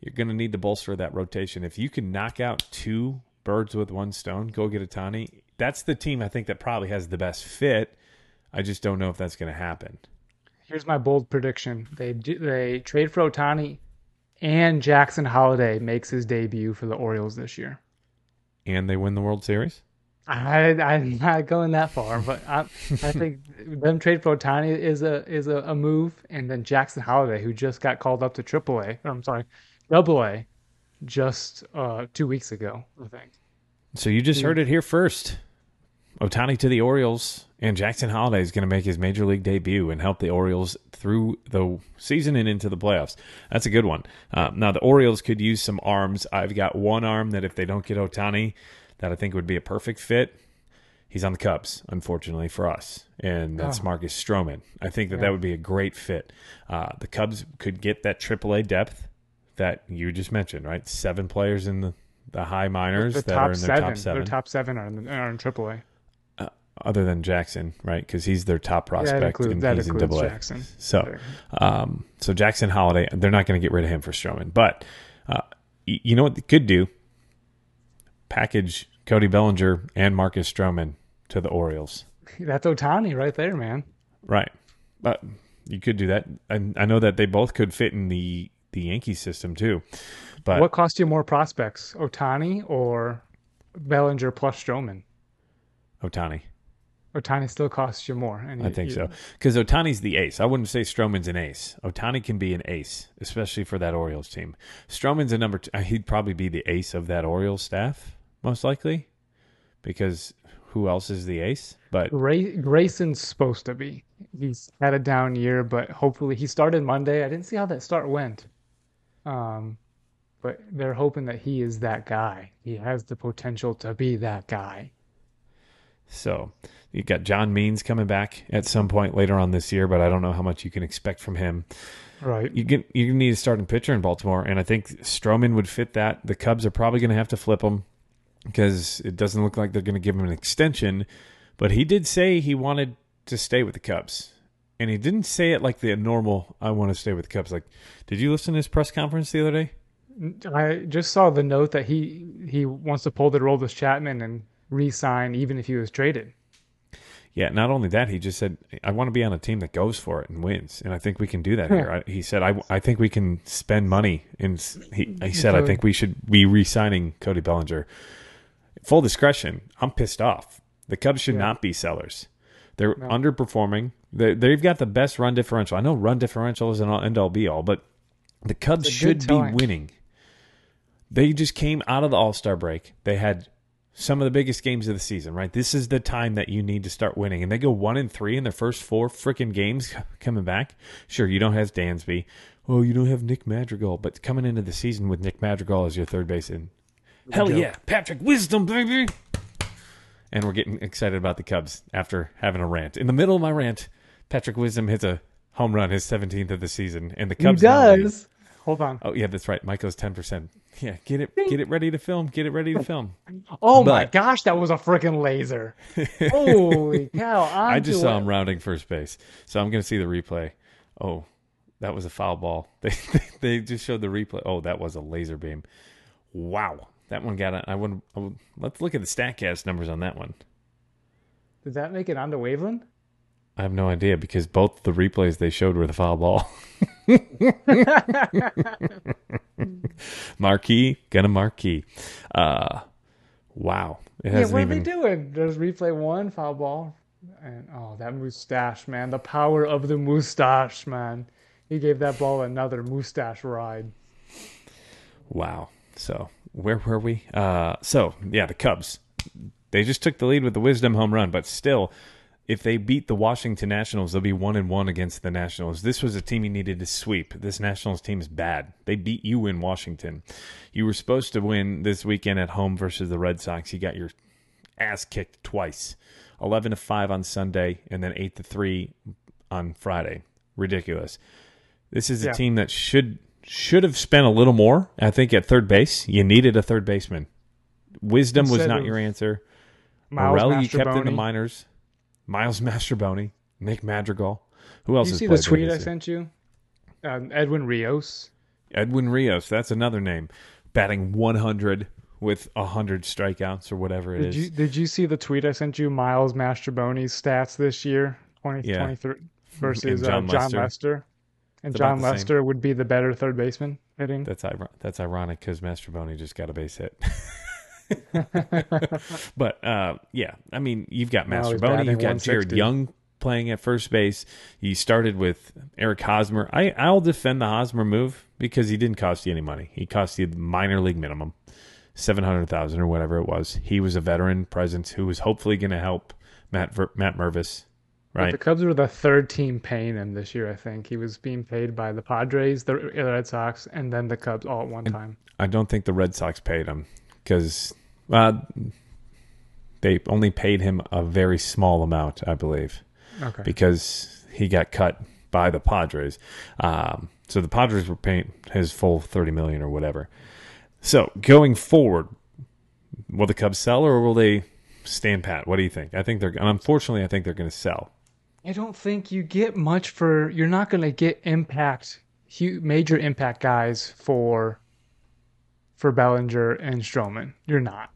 You're going to need to bolster that rotation. If you can knock out two birds with one stone, go get Ohtani. That's the team I think that probably has the best fit. I just don't know if that's going to happen. Here's my bold prediction: they do, they trade for Ohtani, and Jackson Holliday makes his debut for the Orioles this year. And they win the World Series. I I'm not going that far, but I I think them trade for Ohtani is a is a, a move, and then Jackson Holliday, who just got called up to AAA, or I'm sorry, Double A, just uh two weeks ago, I think. So you just heard it here first. Ohtani to the Orioles, and Jackson Holliday is going to make his major league debut and help the Orioles through the season and into the playoffs. That's a good one. Uh, now the Orioles could use some arms. I've got one arm that if they don't get Ohtani, that I think would be a perfect fit. He's on the Cubs, unfortunately for us, and that's Oh. Marcus Stroman. I think that Yeah. that would be a great fit. Uh, the Cubs could get that AAA depth that you just mentioned, right? Seven players in the, the high minors The that are in their seven, top seven their top seven are in, are in AAA. Other than Jackson, right? Because he's their top Yeah, prospect includes, and he's in Double A. Jackson. So, um, so Jackson Holliday, they're not going to get rid of him for Stroman, but uh, y- you know what they could do? Package Cody Bellinger and Marcus Stroman to the Orioles, That's Ohtani right there, man. right? But you could do that, and I know that they both could fit in the the Yankee system too. But What cost you more prospects, Ohtani or Bellinger plus Stroman? Ohtani, Ohtani still costs you more. And I think you- so. Because Ohtani's the ace. I wouldn't say Stroman's an ace. Ohtani can be an ace, especially for that Orioles team. Stroman's a number two. He'd probably be the ace of that Orioles staff, most likely. Because who else is the ace? But Gray, Grayson's supposed to be. He's had a down year, but hopefully he started Monday. I didn't see how that start went. Um, but they're hoping that he is that guy. He has the potential to be that guy. so you got John Means coming back at some point later on this year, but I don't know how much you can expect from him. Right. You get you need a starting pitcher in Baltimore, and I think Stroman would fit that. The Cubs are probably going to have to flip him because it doesn't look like they're going to give him an extension. But he did say he wanted to stay with the Cubs, and he didn't say it like the normal "I want to stay with the Cubs." Like, did you listen to his press conference the other day? I just saw the note that he he wants to pull the Roldis Chapman and re-sign even if he was traded. Yeah, not only that, he just said, "I want to be on a team that goes for it and wins," and I think we can do that here. I, he said, I, "I think we can spend money." And he, he said, "I think we should be re-signing Cody Bellinger." Full discretion, I'm pissed off. The Cubs should Yeah. not be sellers. They're underperforming. They, they've got the best run differential. I know run differential isn't all end all be all, but the Cubs should be winning. They just came out of the All Star break. They had some of the biggest games of the season, right? This is the time that you need to start winning. And they go one and three in their first four freaking games coming back. Sure, you don't have Dansby. Oh, you don't have Nick Madrigal, but coming into the season with Nick Madrigal as your third baseman. Hell joke. yeah, Patrick Wisdom, baby. And we're getting excited about the Cubs after having a rant. In the middle of my rant, Patrick Wisdom hits a home run, his 17th of the season, and the Cubs. now lead. does. Hold on. Oh yeah, that's right. Mike goes ten percent Yeah, get it get it ready to film. Get it ready to film. Oh my gosh, that was a freaking laser! Holy cow! I just saw him rounding first base, so I'm going to see the replay. Oh, that was a foul ball. They they just showed the replay. Oh, that was a laser beam. Wow, that one got. A, I wouldn't. I would, let's look at the Statcast numbers on that one. Did that make it onto Waveland? I have no idea because both the replays they showed were the foul ball. marquee, gonna marquee. Uh, wow, it Yeah, what are even. they doing? There's replay one foul ball, and oh, that mustache, man! The power of the mustache, man! He gave that ball another mustache ride. Wow. So where were we? Uh, so yeah, the Cubs. They just took the lead with the Wisdom home run, but still, if they beat the Washington Nationals, they'll be one and one against the Nationals. This was a team you needed to sweep. This Nationals team is bad. They beat you in Washington. You were supposed to win this weekend at home versus the Red Sox. You got your ass kicked twice. Eleven to five on Sunday, and then eight to three on Friday. Ridiculous. This is a Yeah. team that should should have spent a little more. I think at third base, you needed a third baseman. Wisdom was not your answer. Miles Morel, you kept in the minors. Miles Mastrobuoni, Nick Madrigal. Who else Did you see the tweet I sent you? Um, Edwin Rios. Edwin Rios, that's another name. Batting 100 with 100 strikeouts or whatever it Did is. you did you see the tweet I sent you? Miles Mastrobuoni's stats this year, twenty Yeah. twenty three versus And John, uh, Jon Lester. Lester. And It's John the same. Lester would be the better third baseman hitting. That's ir- that's ironic because Mastrobuoni just got a base hit. but uh, yeah, I mean, you've got he's Mastrobuoni, batting you've got Jared Young playing at first base. He started with Eric Hosmer. I I'll defend the Hosmer move because he didn't cost you any money. He cost you the minor league minimum, seven hundred thousand or whatever it was. He was a veteran presence who was hopefully going to help Matt Ver- Matt Mervis, But right? The Cubs were the third team paying him this year. I think he was being paid by the Padres, the Red Sox, and then the Cubs all at one time. I don't think the Red Sox paid him because uh, they only paid him a very small amount, I believe, Okay. because he got cut by the Padres. Um, so the Padres were paying his full thirty million or whatever. So going forward, will the Cubs sell or will they stand pat? What do you think? I think they're. Unfortunately, I think they're going to sell. I don't think you get much for. You're not going to get impact, major impact guys for for Bellinger and Stroman. You're not.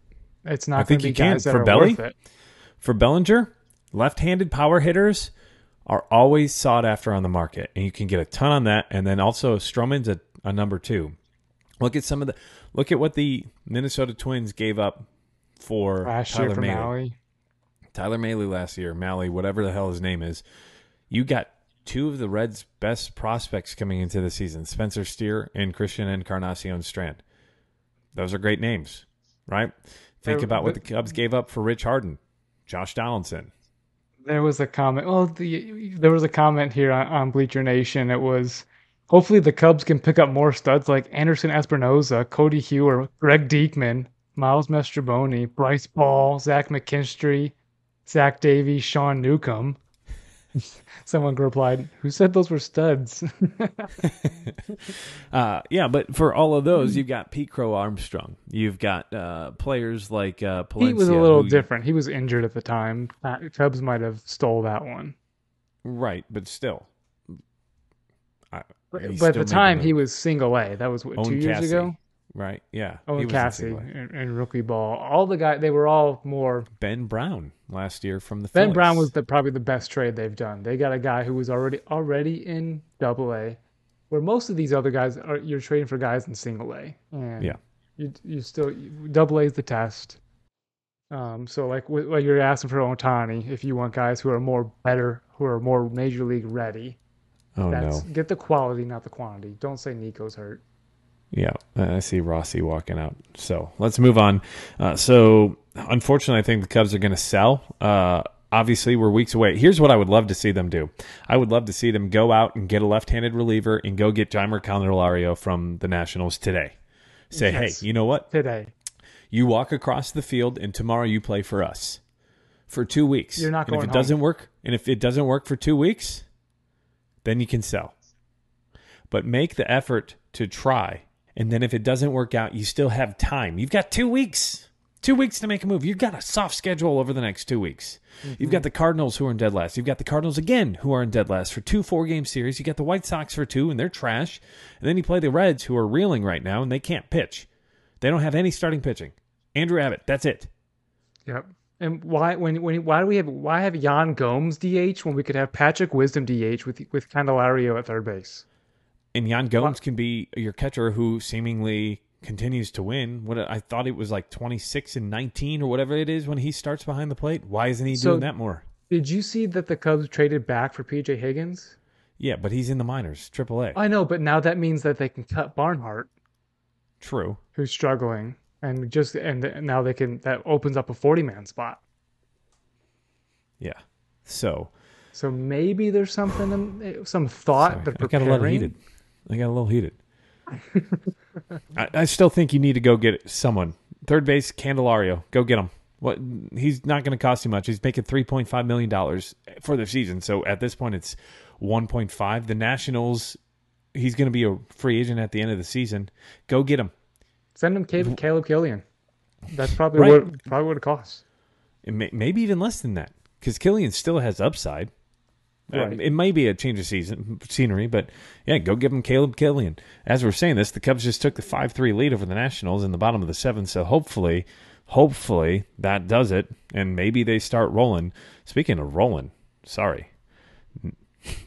It's not I think be you can. For Belly? For Bellinger, left-handed power hitters are always sought after on the market, and you can get a ton on that. And then also Stroman's a, a number two. Look at some of the look at what the Minnesota Twins gave up for Last Tyler year for Mahle. Maui. Tyler Mahle last year, Mahle, whatever the hell his name is. You got two of the Reds' best prospects coming into the season: Spencer Steer and Christian Encarnacion Strand. Those are great names, right? Think They're- about what the Cubs gave up for Rich Harden, Josh Donaldson. There was a comment. Well, the, there was a comment here on, on Bleacher Nation. It was hopefully the Cubs can pick up more studs like Anderson Espinoza, Codi Heuer, Greg Deichmann, Miles Mastrobuoni, Bryce Ball, Zach McKinstry, Zach Davies, Sean Newcomb. Someone replied, "Who said those were studs?" Uh, yeah, but for all of those, you've got Pete Crow Armstrong. You've got uh, players like uh, he was a little who- different. He was injured at the time. Cubs might have stole that one. right? But still, I, But, but at the time, he was single A. That was what, two years Cassie, ago. Right? Yeah, was in Cassie and, and rookie ball. All the guys, they were all more. Ben Brown last year from the Ben Phillies. Brown was the probably the best trade they've done. They got a guy who was already already in Double A, where most of these other guys are. You're trading for guys in Single A, and Yeah. you you still Double A is the test. Um, so like what you're asking for Ohtani, if you want guys who are more better, who are more major league ready, Oh that's no, get the quality, not the quantity. Don't say Nico's hurt. yeah, I see Rossi walking out. So let's move on. Uh, so unfortunately, I think the Cubs are going to sell. Uh, obviously, we're weeks away. Here's what I would love to see them do. I would love to see them go out and get a left-handed reliever and go get Jeimer Candelario from the Nationals today. Say, Yes. hey, you know what? Today, You walk across the field, and tomorrow you play for us for two weeks. You're not And if going it doesn't work, and if it doesn't work for two weeks, then you can sell. But make the effort to try And then if it doesn't work out, you still have time. You've got two weeks. Two weeks to make a move. You've got a soft schedule over the next two weeks. You've got the Cardinals who are in dead last. You've got the Cardinals again who are in dead last for two four game series. You got the White Sox for two, and they're trash. And then you play the Reds who are reeling right now, and they can't pitch. They don't have any starting pitching. Andrew Abbott, that's it. Yep. And why when when why do we have why have Yan Gomes DH when we could have Patrick Wisdom DH with with Candelario at third base? And Yan Gomes can be your catcher who seemingly continues to win. What I thought it was like 26 and 19 or whatever it is when he starts behind the plate. Why isn't he So- doing that more? Did you see that the Cubs traded back for PJ Higgins? Yeah, but he's in the minors, Triple A. I know, but now that means that they can cut Barnhart, True. who's struggling, and just and now they can that opens up a forty man spot. Yeah. So So maybe there's something, in, some thought Sorry, that I got a little preparing. heated. I got a little heated. I, I still think you need to go get someone. Third base, Candelario. Go get him. What? He's not going to cost you much. He's making three point five million dollars for the season. So at this point, it's one point five. The Nationals. He's going to be a free agent at the end of the season. Go get him. Send him Caleb, Caleb Killian. That's probably Right. what probably what it costs. It may, maybe even less than that because Killian still has upside. Uh, Right. it may be a change of season scenery, but yeah, go give him Caleb Killian. As we're saying this, the Cubs just took the five three lead over the Nationals in the bottom of the seventh, so hopefully, hopefully that does it, and maybe they start rolling. Speaking of rolling, sorry,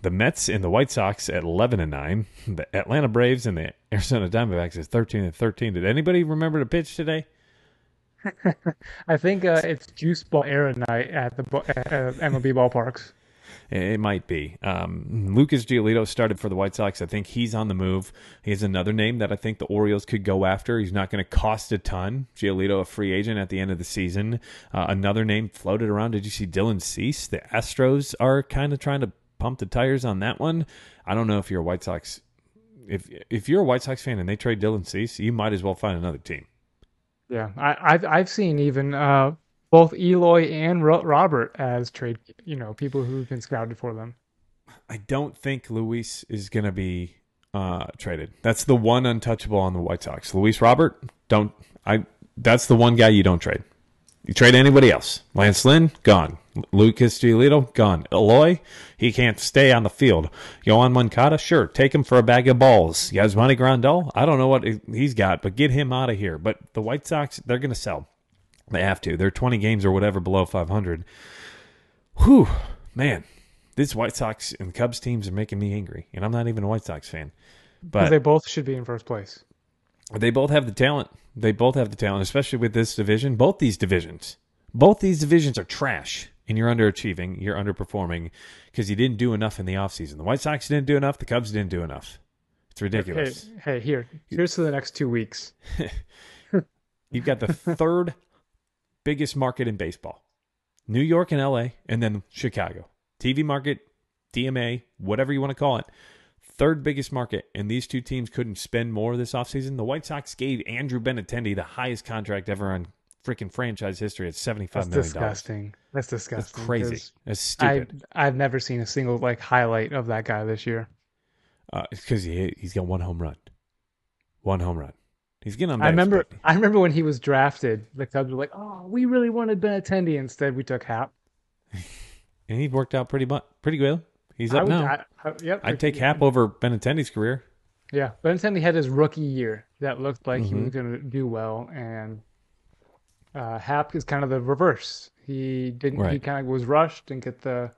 the Mets and the White Sox at eleven and nine, the Atlanta Braves and the Arizona Diamondbacks is thirteen and thirteen. Did anybody remember to pitch today? I think uh, it's Juice Ball Era night at the uh, MLB ballparks. It might be. Um, Lucas Giolito started for the White Sox. I think he's on the move. He has another name that I think the Orioles could go after. He's not going to cost a ton. Giolito, a free agent at the end of the season. Uh, another name floated around. Did you see Dylan Cease? The Astros are kind of trying to pump the tires on that one. I don't know if you're a White Sox. If if you're a White Sox fan and they trade Dylan Cease, you might as well find another team. Yeah, I, I've I've seen even uh, both Eloy and Ro- Robert as trade, you know, people who've been scouted for them. I don't think Luis is going to be uh, traded. That's the one untouchable on the White Sox. Luis Robert, don't I? That's the one guy you don't trade. You trade anybody else. Lance Lynn, gone. Lucas Giolito, gone. Eloy, he can't stay on the field. Yoan Moncada, sure, take him for a bag of balls. Yasmani Grandal, I don't know what he's got, but get him out of here. But the White Sox, they're going to sell. They have to. They're 20 games or whatever below 500. Whew, man, these White Sox and Cubs teams are making me angry, and I'm not even a White Sox fan. But they both should be in first place. they both have the talent. They both have the talent, especially with this division. Both these divisions, both these divisions are trash, and you're underachieving. You're underperforming because you didn't do enough in the offseason. The White Sox didn't do enough. The Cubs didn't do enough. It's Hey, ridiculous. hey, here, here's to the next two weeks. You've got the third biggest market in baseball New York and LA, and then Chicago. TV market, DMA, whatever you want to call it. Third biggest market, and these two teams couldn't spend more this offseason. The White Sox gave Andrew Benintendi the highest contract ever on freaking franchise history at seventy-five That's million disgusting. That's disgusting. That's crazy. That's I stupid. I've never seen a single like highlight of that guy this year. Uh, it's because he he's got one home run, one home run. He's getting on. I remember I remember when he was drafted, the Cubs were like, "Oh, we really wanted Benintendi." Instead, we took Happ. and he worked out pretty much pretty good. He's I up would, now. I, I, yep, I'd take Happ over Benintendi's career. Yeah, Benintendi had his rookie year that looked like he Mm-hmm. was going to do well, and uh, Happ is kind of the reverse. He didn't. He kind of was rushed and get the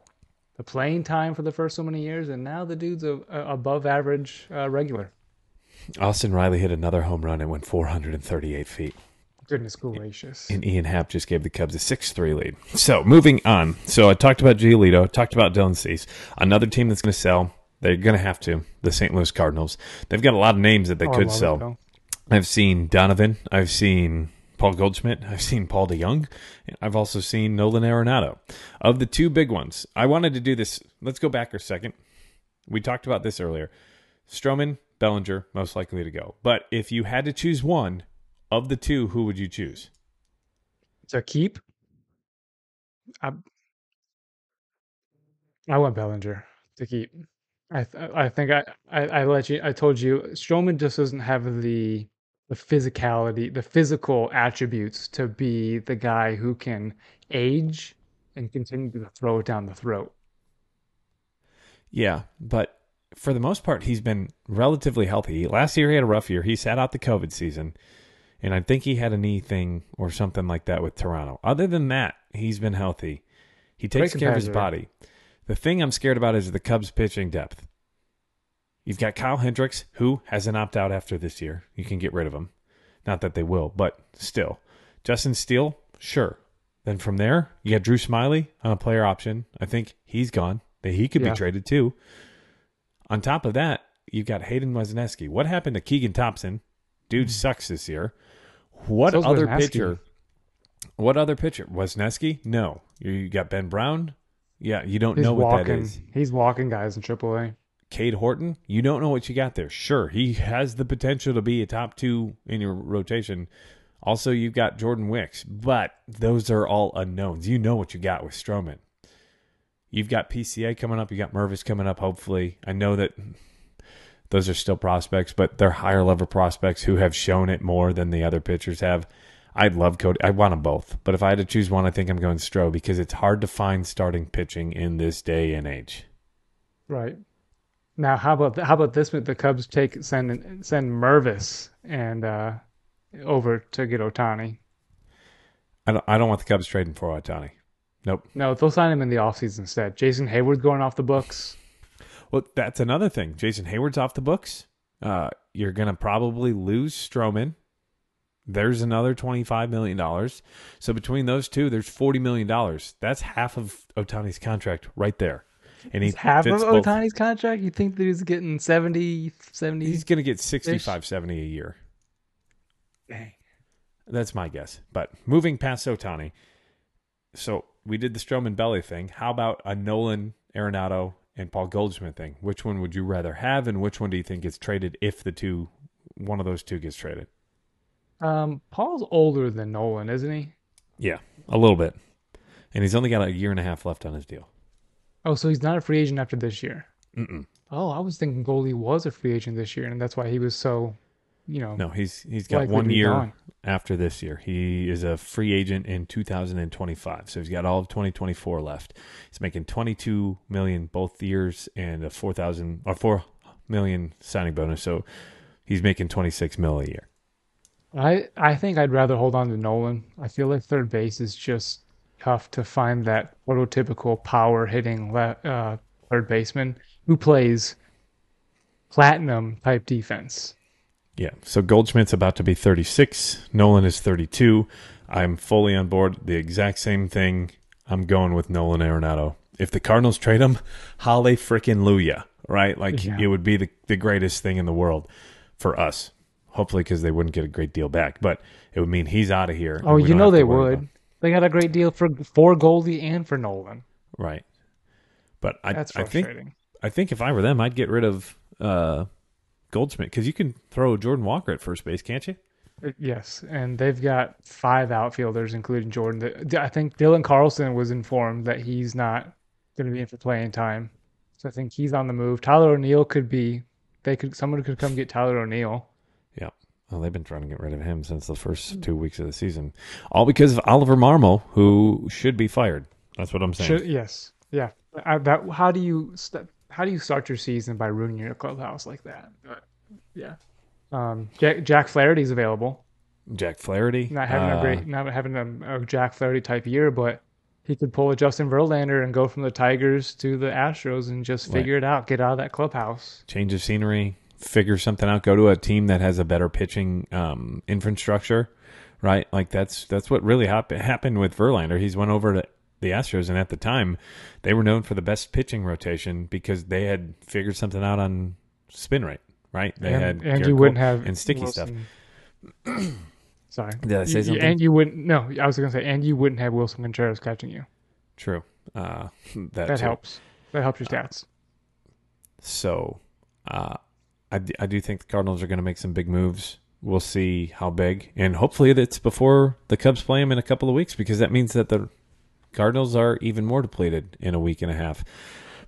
the playing time for the first so many years, and now the dude's a, a above average uh, regular. Austin Riley hit another home run and went 438 feet. Goodness gracious! And Ian Happ just gave the Cubs a 6 3 lead. So moving on. So I talked about Giolito, talked about Dylan Cease. Another team that's going to sell, they're going to have to, the St. Louis Cardinals. They've got a lot of names that they Oh, could love it, sell. I've seen Donovan. I've seen Paul Goldschmidt. I've seen Paul DeJong. I've also seen Nolan Arenado. Of the two big ones, I wanted to do this. Let's go back a second. We talked about this earlier. Stroman, Bellinger, most likely to go. But if you had to choose one of the two, who would you choose? To keep, I, I want Bellinger to keep. I th- I think I, I I let you I told you Stroman just doesn't have the the physicality, the physical attributes to be the guy who can age and continue to throw it down the throat. Yeah, but for the most part, he's been relatively healthy. Last year, he had a rough year. He sat out the COVID season, and I think he had a knee thing or something like that with Toronto. Other than that, he's been healthy. He takes Great care of his body. The thing I'm scared about is the Cubs pitching depth. You've got Kyle Hendricks, who has an opt out after this year. You can get rid of him. Not that they will, but still. Justin Steele, sure. Then from there, you got Drew Smyly on a player option. I think he's gone. He could Yeah. be traded too. On top of that, you've got Hayden Wesneski. What happened to Keegan Thompson? Dude hmm. sucks this year. What So's other pitcher? What other pitcher? Wesneski? No. You got Ben Brown? Yeah, you don't He's know what that walking. is. He's walking guys in AAA. Cade Horton, you don't know what you got there. Sure, he has the potential to be a top two in your rotation. Also, you've got Jordan Wicks, but those are all unknowns. You know what you got with Stroman. You've got PCA coming up. You got Mervis coming up. Hopefully, I know that those are still prospects, but they're higher level prospects who have shown it more than the other pitchers have. I'd love Cody. I want them both, but if I had to choose one, I think I'm going Stroh because it's hard to find starting pitching in this day and age. Right. Now, how about how about this? With the Cubs take send send Mervis and uh, over to get Ohtani. I don't. I don't want the Cubs trading for Ohtani. Nope. No, they'll sign him in the offseason instead. Jason Heyward going off the books. Well, that's another thing. Jason Heyward's off the books. Uh, you're going to probably lose Stroman. There's another $25 million. So between those two, there's $40 million. That's half of Ohtani's contract right there. And he Half of fits both- Ohtani's contract. You think that he's getting 70, 70? He's going to get 65, 70 a year. Dang. That's my guess. But moving past Ohtani, so we did the Stroman Belly thing. How about a Nolan Arenado and Paul Goldschmidt thing? Which one would you rather have, and which one do you think gets traded if the two, one of those two gets traded? Um, Paul's older than Nolan, isn't he? Yeah, a little bit. And he's only got a year and a half left on his deal. Oh, so he's not a free agent after this year. Mm-mm. Oh, I was thinking Goldie was a free agent this year, and that's why he was so, you know, No, he's he's got one year. After this year. He is a free agent in 2025, so he's got all of 2024 left. He's making 22 million both years and a 4,000 or 4 million signing bonus. So he's making 26 mil a year. I I think I'd rather hold on to Nolan. I feel like third base is just tough to find that prototypical power hitting le- uh, third baseman who plays platinum type defense. Yeah. So Goldschmidt's about to be 36. Nolan is 32. I'm fully on board. The exact same thing. I'm going with Nolan Arenado. If the Cardinals trade him, holly frickin' Luya, right? Like Yeah. it would be the, the greatest thing in the world for us. Hopefully, because they wouldn't get a great deal back, but it would mean he's out of here. Oh, you know they would. They got a great deal for for Goldie and for Nolan. right? But I, That's I think. I think if I were them, I'd get rid of uh, Goldschmidt because you can throw Jordan Walker at first base, can't you? Uh, Yes, and they've got five outfielders, including Jordan. I think Dylan Carlson was informed that he's not going to be in for playing time, so I think he's on the move. Tyler O'Neill could be. They could. Someone could come get Tyler O'Neill. Yeah. Well, they've been trying to get rid of him since the first two weeks of the season, all because of Oliver Marmol, who should be fired. That's what I'm saying. Should, yes, yeah. I, that. How do you st- how do you start your season by ruining your clubhouse like that? Yeah. Um, Jack, Jack Flaherty's available. Jack Flaherty, Not having uh, a great, not having a, a Jack Flaherty type year, but he could pull a Justin Verlander and go from the Tigers to the Astros and just figure it out, get out of that clubhouse. change of scenery, figure something out, go to a team that has a better pitching um, infrastructure, right? Like that's that's what really hap- happened with Verlander. He's went over to the Astros, and at the time, they were known for the best pitching rotation because they had figured something out on spin rate, right? They and had and Gerrit you wouldn't Cole have and sticky stuff. Sorry. Did I say You- you- something? And you wouldn't. No, I was going to say, and you wouldn't have Willson Contreras catching you. True, uh, that, That too. helps. That helps your stats. So, uh, I, d- I do think the Cardinals are going to make some big moves. We'll see how big, and hopefully that's before the Cubs play them in a couple of weeks because that means that the Cardinals are even more depleted in a week and a half.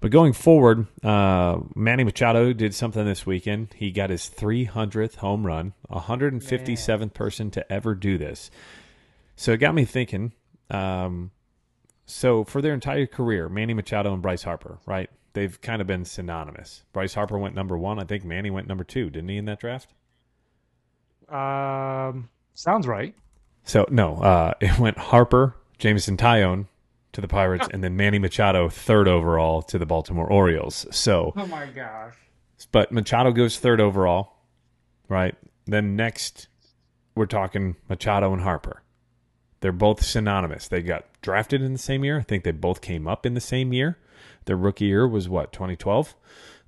But going forward, uh, Manny Machado did something this weekend. He got his 300th home run, 157th person to ever do this. So it got me thinking. Um, so for their entire career, Manny Machado and Bryce Harper, right? They've kind of been synonymous. Bryce Harper went number one. I think Manny went number two, didn't he, in that draft? Um, sounds right. So no, uh, it went Harper, Jameson Taillon to the Pirates, and then Manny Machado third overall to the Baltimore Orioles. So, Oh my gosh. but Machado goes third overall, right? Then next, we're talking Machado and Harper. They're both synonymous. They got drafted in the same year. I think they both came up in the same year. Their rookie year was what 2012.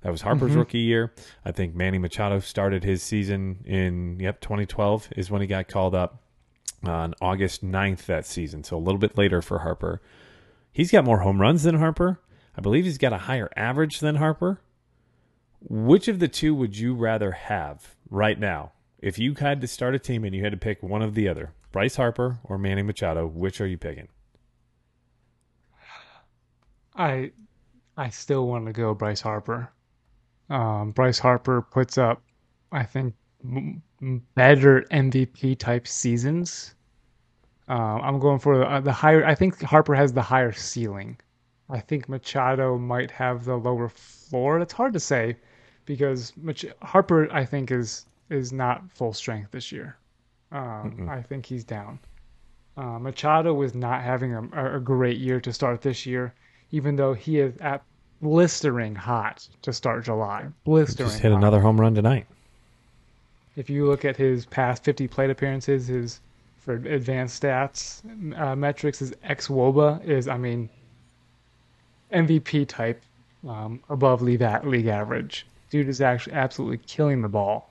That was Harper's mm-hmm. rookie year. I think Manny Machado started his season in yep 2012 is when he got called up on August 9th that season. So a little bit later for Harper. He's got more home runs than Harper. I believe he's got a higher average than Harper. Which of the two would you rather have right now? If you had to start a team and you had to pick one of the other, Bryce Harper or Manny Machado, which are you picking? I I still want to go Bryce Harper. Um, Bryce Harper puts up, I think, m- better MVP type seasons. Um, I'm going for the, uh, the higher. I think Harper has the higher ceiling. I think Machado might have the lower floor. It's hard to say because Mach- Harper, I think, is is not full strength this year. Um, I think he's down. Uh, Machado was not having a, a great year to start this year, even though he is at blistering hot to start July. Blistering. Just hit hot. another home run tonight. If you look at his past 50 plate appearances, his for advanced stats uh, metrics, is xwOBA is, I mean, MVP type, um, above league league average. Dude is actually absolutely killing the ball.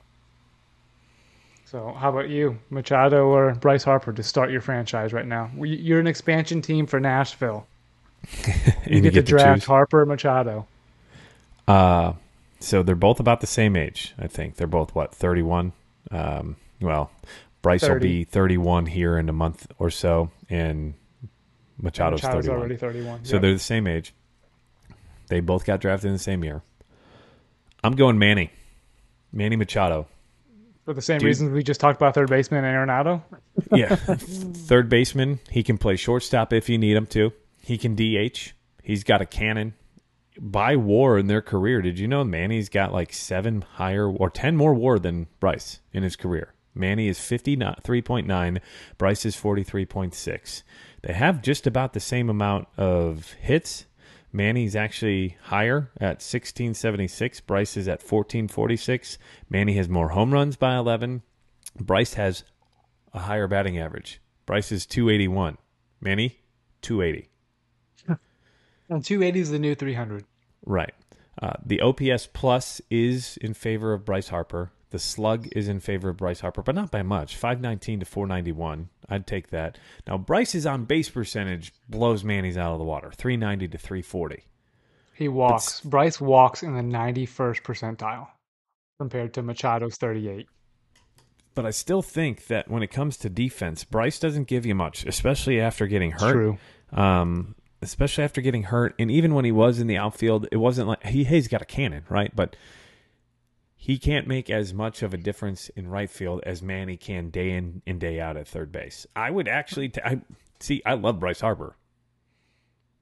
So, how about you, Machado or Bryce Harper, to start your franchise right now? You're an expansion team for Nashville. You And get, to draft choose. Harper or Machado. Uh, so they're both about the same age, I think. They're both what, 31? Um, well, Bryce will be 31 here in a month or so, and Machado's, Machado's 31. already 31. So Yep. they're the same age. They both got drafted in the same year. I'm going Manny. Manny Machado. for the same Dude. reasons we just talked about third baseman and Arenado. Yeah. Third baseman. He can play shortstop if you need him to. He can DH. He's got a cannon. By war in their career, did you know Manny's got like seven higher or 10 more war than Bryce in his career? Manny is 53.9, Bryce is 43.6. They have just about the same amount of hits. Manny's actually higher at 1676. Bryce is at 1446. Manny has more home runs by 11. Bryce has a higher batting average. Bryce is 281. Manny, 280. And 280 is the new 300. Right. Uh, the OPS plus is in favor of Bryce Harper. The slug is in favor of Bryce Harper, but not by much. 519 to 491. I'd take that. Now, Bryce's on base percentage blows Manny's out of the water. 390 to 340. He walks. Bryce walks in the 91st percentile compared to Machado's 38. But I still think that when it comes to defense, Bryce doesn't give you much, especially after getting hurt. True. Um, especially after getting hurt, and even when he was in the outfield, it wasn't like he he's got a cannon, right? But he can't make as much of a difference in right field as Manny can day in and day out at third base. I would actually, ta- I see, I love Bryce Harper,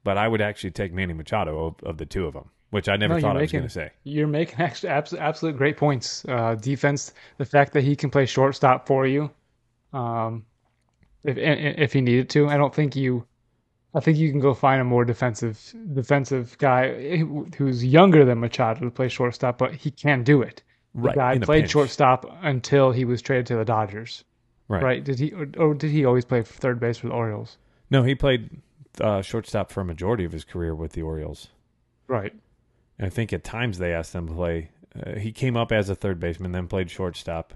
but I would actually take Manny Machado of, of the two of them, which I never No, thought I was going to say. You're making actually absolute, absolute great points. Uh, defense, the fact that he can play shortstop for you, um, if if he needed to, I don't think you. I think you can go find a more defensive defensive guy who's younger than Machado to play shortstop, but he can do it. The Right, guy played pinch. shortstop until he was traded to the Dodgers. Right. Right? Did he or, or did he always play third base for the Orioles? No, he played uh, shortstop for a majority of his career with the Orioles. Right. And I think at times they asked him to play. Uh, he came up as a third baseman, then played shortstop.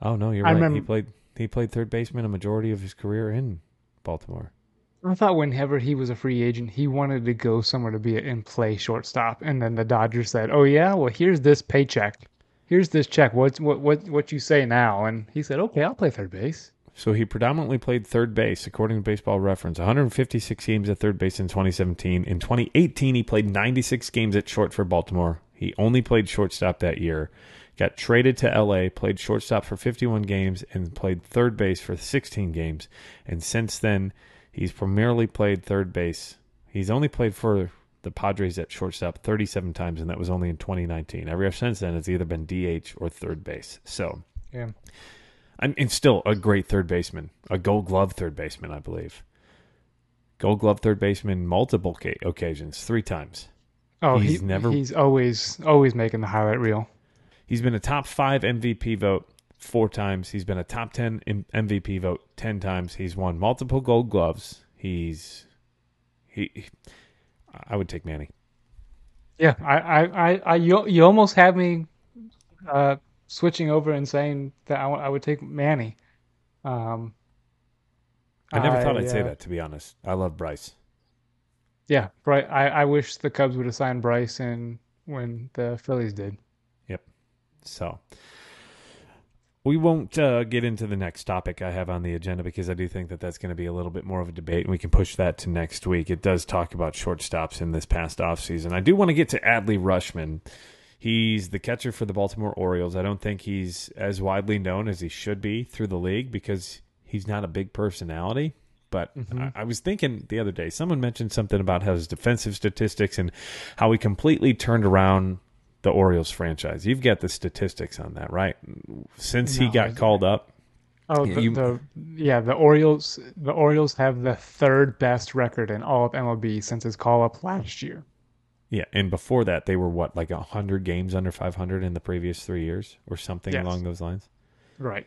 Oh no, you're I right. He played he played third baseman a majority of his career in Baltimore. I thought whenever he was a free agent, he wanted to go somewhere to be in play shortstop, and then the Dodgers said, "Oh yeah, well here's this paycheck, here's this check. What's what what what you say now?" And he said, "Okay, I'll play third base." So he predominantly played third base, according to Baseball Reference. 156 games at third base in 2017. In 2018, he played 96 games at short for Baltimore. He only played shortstop that year. Got traded to LA, played shortstop for 51 games, and played third base for 16 games. And since then, he's primarily played third base. He's only played for the Padres at shortstop 37 times, and that was only in 2019. Ever since then, it's either been DH or third base. So, Yeah. and, and still a great third baseman, a Gold Glove third baseman, I believe. Gold Glove third baseman, multiple ca- occasions, three times. Oh, He's he, never- He's always always making the highlight reel. He's been a top five MVP vote four times. He's been a top 10 M- MVP vote 10 times. He's won multiple gold gloves. He's, he, he- I would take Manny. Yeah, I, I, I, I you, you almost have me uh, switching over and saying that I, I would take Manny. Um, I never thought I'd say uh, that, to be honest. I love Bryce. Yeah, Bry I, I wish the Cubs would have signed Bryce in when the Phillies did. Yep. So we won't uh, get into the next topic I have on the agenda because I do think that that's going to be a little bit more of a debate, and we can push that to next week. It does talk about shortstops in this past offseason. I do want to get to Adley Rutschman. He's the catcher for the Baltimore Orioles. I don't think he's as widely known as he should be through the league because he's not a big personality. But I, I was thinking the other day, someone mentioned something about his defensive statistics and how he completely turned around the Orioles franchise. You've got the statistics on that, right? Since he got I- called up, Oh, Yeah, the, you- the yeah, the Orioles. The Orioles have the third best record in all of MLB since his call up last year. yeah, and before that, they were what like hundred games under five hundred in the previous three years, or something Yes. along those lines. Right.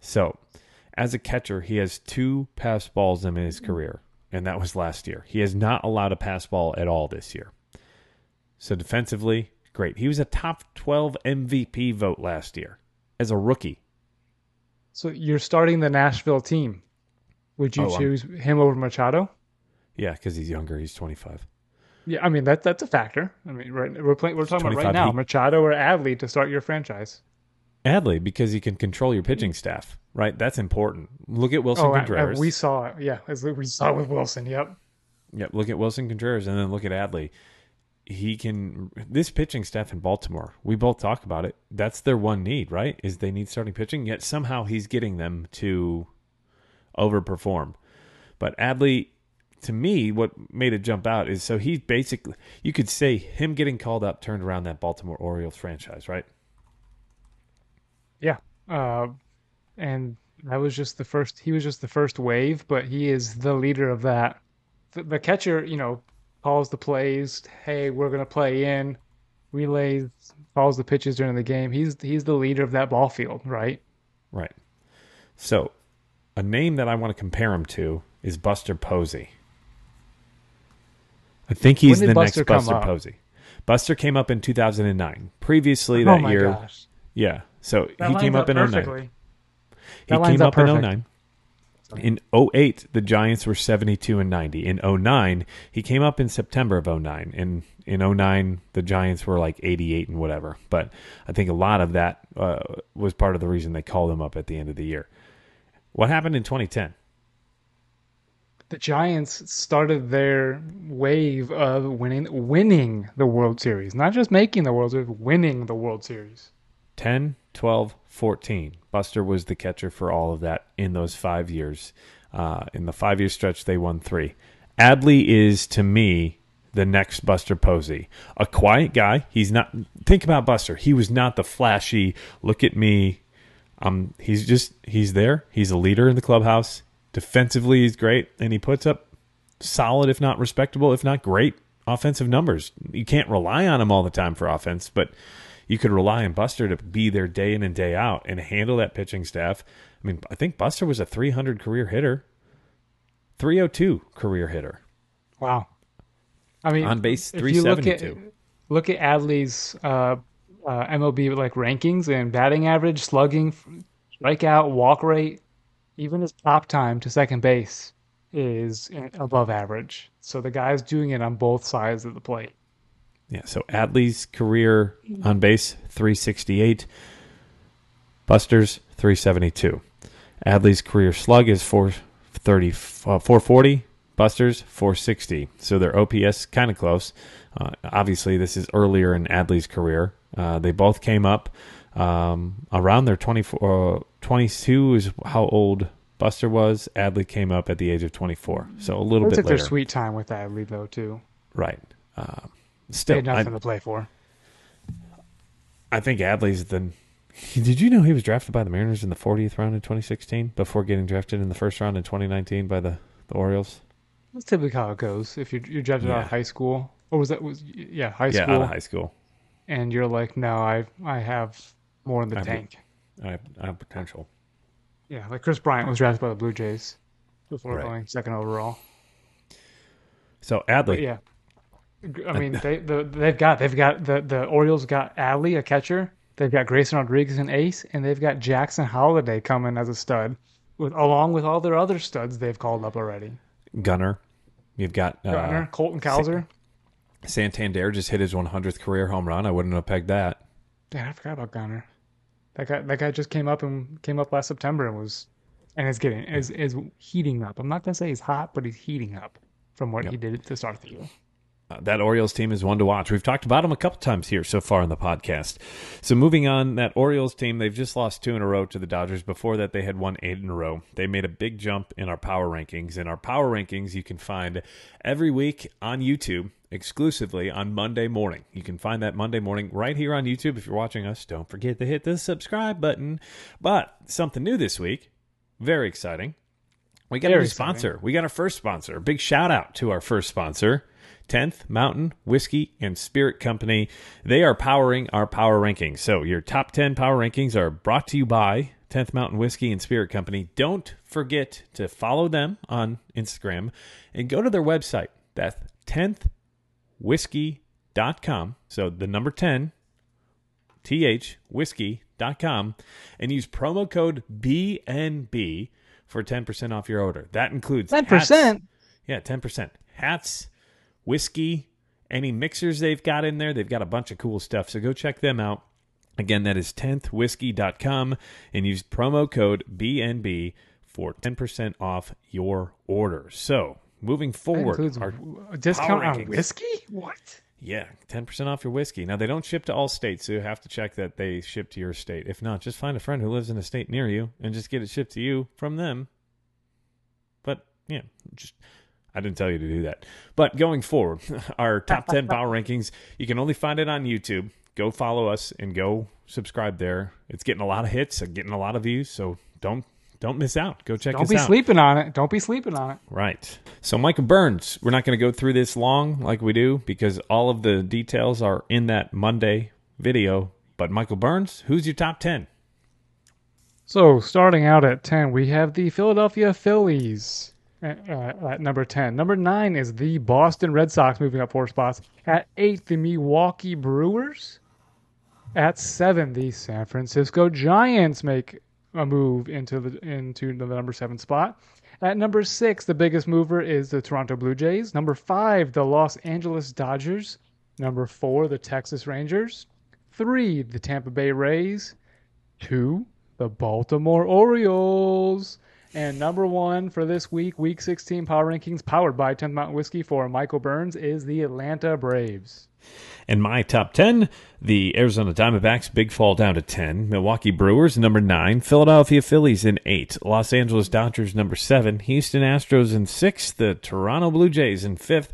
So, as a catcher, he has two pass balls in his career, and that was last year. He has not allowed a pass ball at all this year. So, defensively, great. He was a top 12 MVP vote last year as a rookie. So you're starting the Nashville team. Would you Oh, I'm- choose him over Machado? Yeah, because he's younger. He's 25. Yeah, I mean that that's a factor. I mean, right, we're playing. We're talking about right now. Machado or Adley to start your franchise. Adley, because he can control your pitching staff, right? That's important. Look at Willson Oh, uh, uh, Contreras. we saw it. Yeah, as we saw it with Willson. Yep. Yep, look at Willson Contreras and then look at Adley. He can this pitching staff in Baltimore. We both talk about it. That's their one need, right? Is they need starting pitching. Yet somehow he's getting them to overperform. But Adley, to me, what made it jump out is so he basically you could say him getting called up turned around that Baltimore Orioles franchise, right? Yeah. Uh, and that was just the first. He was just the first wave, but he is the leader of that. The, the catcher, you know, calls the plays. Hey, we're gonna play in. Relays, calls the pitches during the game. He's he's the leader of that ball field, right? Right. So, a name that I want to compare him to is Buster Posey. I think he's the did next Buster up? Posey. Buster came up in 2009. Previously oh that my year, gosh, yeah. So that he came lines up in 09. He came up up in oh oh perfect. 09. In 08, the Giants were 72 and 90. In 09, he came up in September of 09. In in 09, the Giants were like 88 and whatever. But I think a lot of that uh, was part of the reason they called him up at the end of the year. What happened in 2010? the Giants started their wave of winning winning the World Series, not just making the World Series, winning the World Series. 10, 12, 14. Buster was the catcher for all of that in those five years. Uh, in the five year stretch, they won three. Adley is, to me, the next Buster Posey. A quiet guy. He's not. Think about Buster. He was not the flashy, look at me. Um, he's just, he's there. He's a leader in the clubhouse. Defensively, he's great. And he puts up solid, if not respectable, if not great offensive numbers. You can't rely on him all the time for offense, but you could rely on Buster to be there day in and day out and handle that pitching staff. I mean, I think Buster was a 300 career hitter, 302 career hitter. Wow. I mean, On base, if you look at 372. look at Adley's uh, uh, MLB like rankings and batting average, slugging, strikeout, walk rate, even his pop time to second base is above average. So the guy's doing it on both sides of the plate. Yeah, so Adley's career on base 368, Buster's 372. Adley's career slug is 430, uh, 440. Buster's 460. So their OPS kind of close. Uh, obviously, this is earlier in Adley's career. Uh, they both came up um, around their 24, uh, 22 is how old Buster was. Adley came up at the age of 24. So a little Looks bit like their sweet time with Adley though too. Right. Uh, They still, had I, nothing to play for. I think Adley's the. Did you know he was drafted by the Mariners in the 40th round in 2016 before getting drafted in the first round in 2019 by the, the Orioles? That's typically how it goes. If you're you're drafted out of high school, or was that was yeah high yeah, school, out of high school. and you're like, no, I I have more in the I tank. I have, I have potential. Yeah, like Kris Bryant was drafted by the Blue Jays before Right. going second overall. So But Adley, yeah, I mean they the, they've got they've got the the Orioles got Adley a catcher. They've got Grayson Rodriguez an ace, and they've got Jackson Holliday coming as a stud, with along with all their other studs they've called up already. Gunnar. You've got uh, Gunnar, Colton Cowser. Santander just hit his 100th career home run. I wouldn't have pegged that. Damn, I forgot about Gunnar. That guy that guy just came up and came up last September and was and is getting is is heating up. I'm not gonna say he's hot, but he's heating up from what he did to start the year. That Orioles team is one to watch. We've talked about them a couple times here so far in the podcast. So moving on, that Orioles team, they've just lost two in a row to the Dodgers. Before that, they had won eight in a row. They made a big jump in our power rankings. And our power rankings you can find every week on YouTube exclusively on Monday morning. You can find that Monday morning right here on YouTube. If you're watching us, don't forget to hit the subscribe button. But something new this week, very exciting. We got a Very new exciting. sponsor. We got our first sponsor. Big shout out to our first sponsor, 10th Mountain Whiskey and Spirit Company. They are powering our power rankings. So your top 10 power rankings are brought to you by 10th Mountain Whiskey and Spirit Company. Don't forget to follow them on Instagram and go to their website. That's 10thwhiskey.com. So the number 10 thwhiskey.com and use promo code BNB for 10% off your order. That includes Ten hats- percent. Yeah, 10%. Hats, whiskey, any mixers they've got in there. They've got a bunch of cool stuff. So go check them out. Again, that is 10thwhiskey.com and use promo code BNB for 10% off your order. So, moving forward, our a discount on whiskey. What? yeah, 10% off your whiskey. Now, they don't ship to all states, so you have to check that they ship to your state. If not, just find a friend who lives in a state near you and just get it shipped to you from them. But, yeah, just I didn't tell you to do that. But going forward, our top 10 power rankings, you can only find it on YouTube. Go follow us and go subscribe there. It's getting a lot of hits, and getting a lot of views, so don't don't miss out. Go check out. Don't be out. sleeping on it. Don't be sleeping on it. Right. So, Michael Burns, we're not going to go through this long like we do because all of the details are in that Monday video. But, Michael Burns, who's your top 10? So starting out at ten, we have the Philadelphia Phillies uh, at number ten. Number nine is the Boston Red Sox, moving up four spots. At eight, the Milwaukee Brewers. At seven, the San Francisco Giants make a move into the into the number seven spot. At number six, the biggest mover is the Toronto Blue Jays. Number five, the Los Angeles Dodgers. Number four, the Texas Rangers. Three, the Tampa Bay Rays. Two, the Baltimore Orioles. And number one for this week, Week 16 Power Rankings, powered by 10th Mountain Whiskey for Michael Burns, is the Atlanta Braves. And my top 10, the Arizona Diamondbacks, big fall down to 10. Milwaukee Brewers, number 9. Philadelphia Phillies in 8. Los Angeles Dodgers, number 7. Houston Astros in 6. The Toronto Blue Jays in 5th.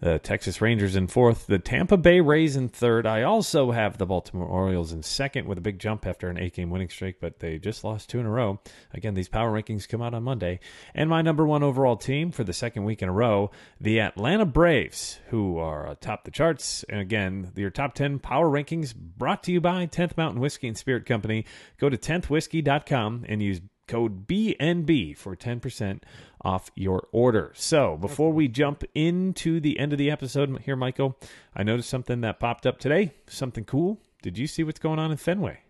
The Texas Rangers in 4th. The Tampa Bay Rays in 3rd. I also have the Baltimore Orioles in 2nd with a big jump after an 8 game winning streak, but they just lost two in a row. Again, these power rankings come out on Monday. And my number one overall team for the second week in a row, the Atlanta Braves, who are atop the charts. And again, your top 10 power rankings brought to you by 10th Mountain Whiskey and Spirit Company. Go to 10thwhiskey.com and use code BNB for 10% off your order. So, before we jump into the end of the episode here, Michael, I noticed something that popped up today, something cool. Did you see what's going on in Fenway?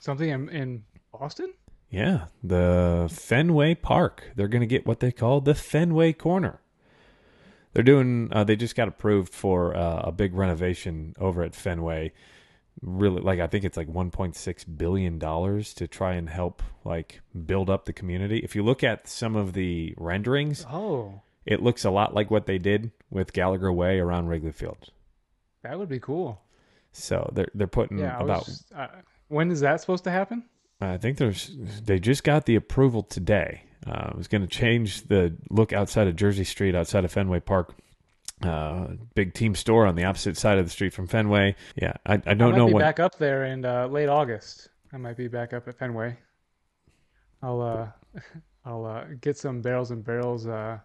Something in, in Boston? Yeah, the Fenway Park. They're going to get what they call the Fenway Corner. They're doing. Uh, they just got approved for uh, a big renovation over at Fenway. Really like I think it's like 1.6 billion dollars to try and help like build up the community. If you look at some of the renderings, Oh, it looks a lot like what they did with Gallagher Way around Wrigley Field. that would be cool. So they're they're putting Yeah. About uh, when is that supposed to happen? I think there's they just got the approval today. Uh, it was going to change the look outside of Jersey Street, outside of Fenway Park. Uh, big team store on the opposite side of the street from Fenway. Yeah, I, I I don't might know be when. back up there in uh, late August. I might be back up at Fenway. I'll uh, I'll uh, get some barrels and barrels uh,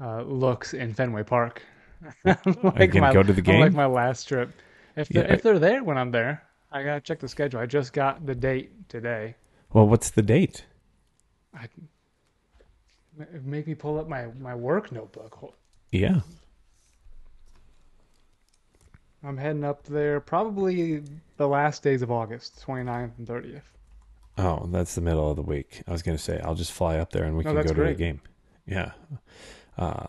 uh, looks in Fenway Park. You gonna go to the game. Like my last trip. If they're, Yeah. if they're there when I'm there, I gotta check the schedule. I just got the date today. Well, what's the date? I, make me pull up my my work notebook. Yeah, I'm heading up there probably the last days of August, 29th and 30th. Oh, that's the middle of the week. I was going to say I'll just fly up there and we No, can go to great. the game. Yeah. Uh,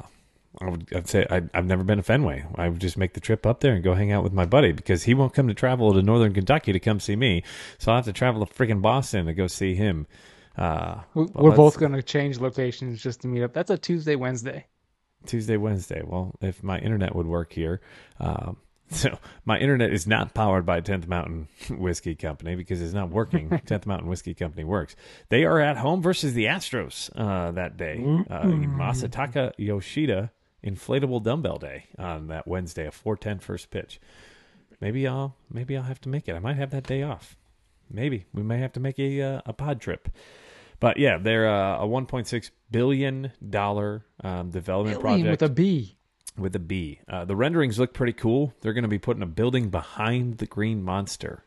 I would, I'd say I, I've never been to Fenway. I would just make the trip up there and go hang out with my buddy because he won't come to travel to Northern Kentucky to come see me. So I'll have to travel to freaking Boston to go see him. Uh, We- well, We're that's both going to change locations just to meet up. That's a Tuesday, Wednesday. Tuesday, Wednesday. Well, if my internet would work here. Um, so my internet is not powered by 10th Mountain Whiskey Company because it's not working. 10th Mountain Whiskey Company works. They are at home versus the Astros uh, that day. Uh, Masataka Yoshida inflatable dumbbell day on that Wednesday, a 4:10 first pitch. Maybe I'll maybe I'll have to make it. I might have that day off. Maybe we may have to make a uh, a pod trip. But yeah, they're uh, a 1.6 billion dollar um, development Billion project with a B. with a B. Uh, the renderings look pretty cool. They're going to be putting a building behind the Green Monster.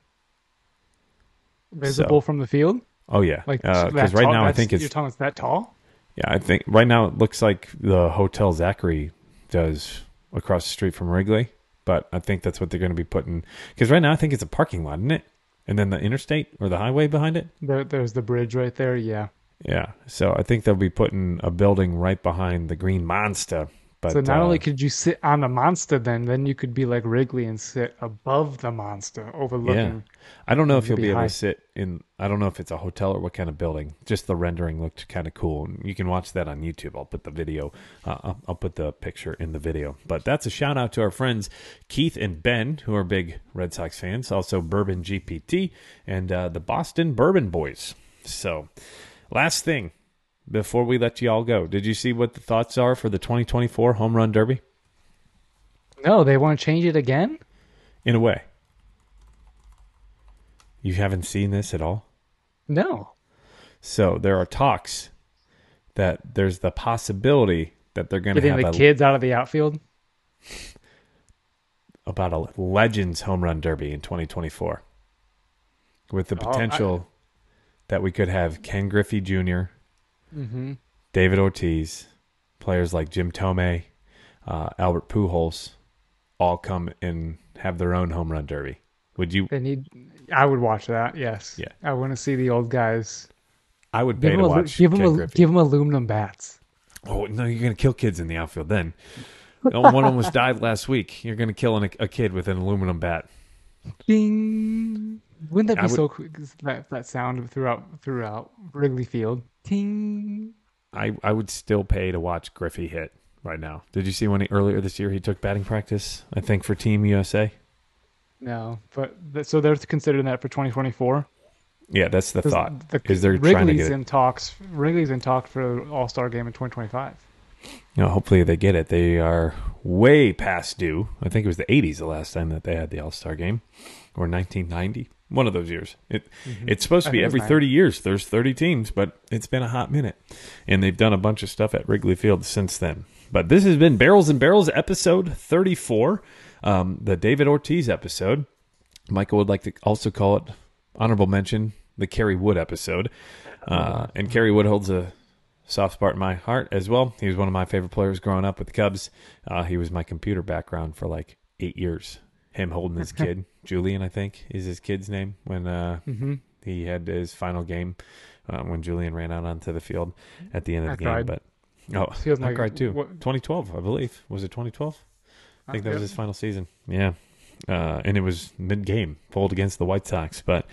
Visible from the field. Oh yeah, Like because that right tall- now I think it's you're talking it's that tall. yeah I think right now it looks like the Hotel Zachary does across the street from Wrigley, but I think that's what they're going to be putting because right now I think it's a parking lot, isn't it? And then the interstate or the highway behind it. There, there's the bridge right there. Yeah. Yeah, so I think they'll be putting a building right behind the Green Monster. But so not uh, only could you sit on the monster, then then you could be like Wrigley and sit above the monster, overlooking. Yeah. I don't know if you'll be be able to sit in. I don't know if it's a hotel or what kind of building. Just the rendering looked kind of cool, and you can watch that on YouTube. I'll put the video. Uh, I'll, I'll put the picture in the video. But that's a shout out to our friends Keith and Ben, who are big Red Sox fans. Also Bourbon GPT and uh, the Boston Bourbon Boys. So, last thing before we let you all go, did you see what the thoughts are for the 2024 Home Run Derby? No, they want to change it again. In a way, you haven't seen this at all. No. So there are talks that there's the possibility that they're going to have the a, kids out of the outfield. about a Legends home run derby in 2024, with the Oh, I- potential that we could have Ken Griffey Jr., Mm-hmm. David Ortiz, players like Jim Thome, uh, Albert Pujols, all come and have their own home run derby. Would you? They need. I would watch that. Yes. Yeah. I want to see the old guys. I would pay Give to them, watch give, them a, Griffey. give them aluminum bats. Oh no, you're going to kill kids in the outfield then. One almost died last week. You're going to kill an, a kid with an aluminum bat. Ding. Wouldn't that be would- so? 'Cause That that sound throughout throughout Wrigley Field. Ting. I, I would still pay to watch Griffey hit right now. Did you see when he earlier this year he took batting practice? I think for Team USA. No, but th- so they're considering that for 2024. Yeah, that's the thought. The, Is they're Wrigley's trying to get it. in talks. Wrigley's in talks for the All Star game in 2025. You know, hopefully they get it. They are way past due. I think it was the 80s the last time that they had the All Star game, or 1990. One of those years. It it's supposed to be think it was every 30 years. There's 30 teams, but it's been a hot minute, and they've done a bunch of stuff at Wrigley Field since then. But this has been Barrels and Barrels episode 34, um, the David Ortiz episode. Michael would like to also call it honorable mention the Kerry Wood episode, uh, and Kerry Wood holds a soft spot in my heart as well. He was one of my favorite players growing up with the Cubs. Uh, he was my computer background for like eight years. Him holding his kid, Julian, I think is his kid's name. When uh, Mm-hmm. he had his final game, uh, when Julian ran out onto the field at the end of I the game. But oh, Feels I like- cried too. what- 2012, I believe. Was it 2012? I think that was Uh, his final season. Yeah. uh, and it was mid game, pulled against the White Sox. But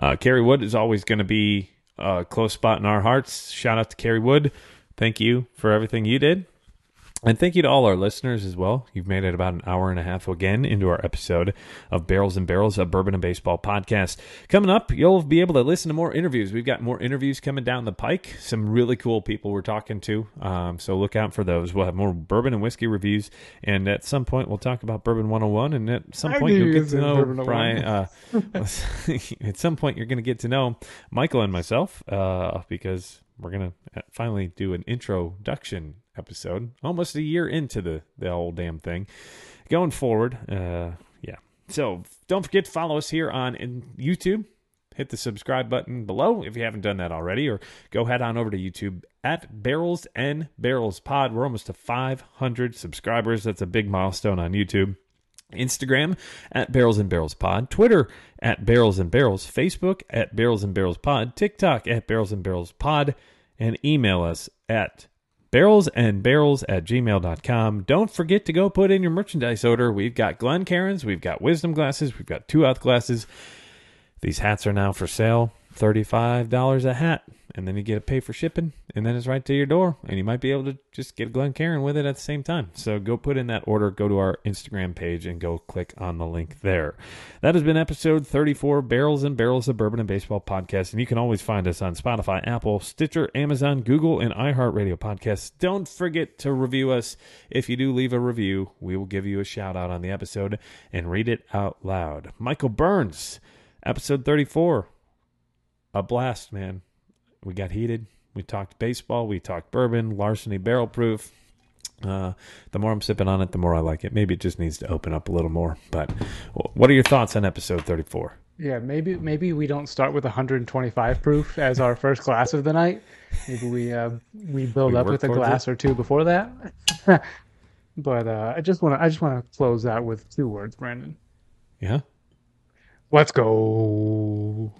uh, Kerry Wood is always going to be a close spot in our hearts. Shout out to Kerry Wood. Thank you for everything you did. And thank you to all our listeners as well. You've made it about an hour and a half again into our episode of Barrels and Barrels, a Bourbon and Baseball podcast. Coming up, you'll be able to listen to more interviews. We've got more interviews coming down the pike. Some really cool people we're talking to. Um, so look out for those. We'll have more bourbon and whiskey reviews. And at some point, we'll talk about Bourbon 101. And at some I point, you'll get to know Brian. Uh, at some point, you're going to get to know Michael and myself uh, because we're going to finally do an introduction episode. Almost a year into the the whole damn thing. Going forward uh yeah. So don't forget to follow us here on youtube. Hit the subscribe button below if you haven't done that already or go head on over to youtube at barrels and barrels pod. We're almost to 500 subscribers. That's a big milestone on youtube. Instagram at Barrels and Barrels Pod, Twitter at Barrels and Barrels, Facebook at Barrels and Barrels Pod, TikTok at Barrels and Barrels Pod, and email us at barrels and barrels at gmail.com. Don't forget to go put in your merchandise order. We've got Glencairns, we've got wisdom glasses, we've got two out glasses. These hats are now for sale. $35 a hat. And then you get to pay for shipping, and then it's right to your door. And you might be able to just get Glencairn with it at the same time. So go put in that order, go to our Instagram page, and go click on the link there. That has been episode 34 Barrels and Barrels of Bourbon and Baseball podcast. And you can always find us on Spotify, Apple, Stitcher, Amazon, Google, and iHeartRadio podcasts. Don't forget to review us. If you do leave a review, we will give you a shout out on the episode and read it out loud. Michael Burns, episode 34 a blast, man. We got heated. We talked baseball. We talked bourbon, larceny barrel proof. Uh, the more I'm sipping on it, the more I like it. Maybe it just needs to open up a little more. But what are your thoughts on episode 34? Yeah, maybe maybe we don't start with 125 proof as our first glass of the night. Maybe we uh, we build We up with a glass or two before that. but uh, I just want to I just want to close out with two words, Brandon. Yeah? Let's go.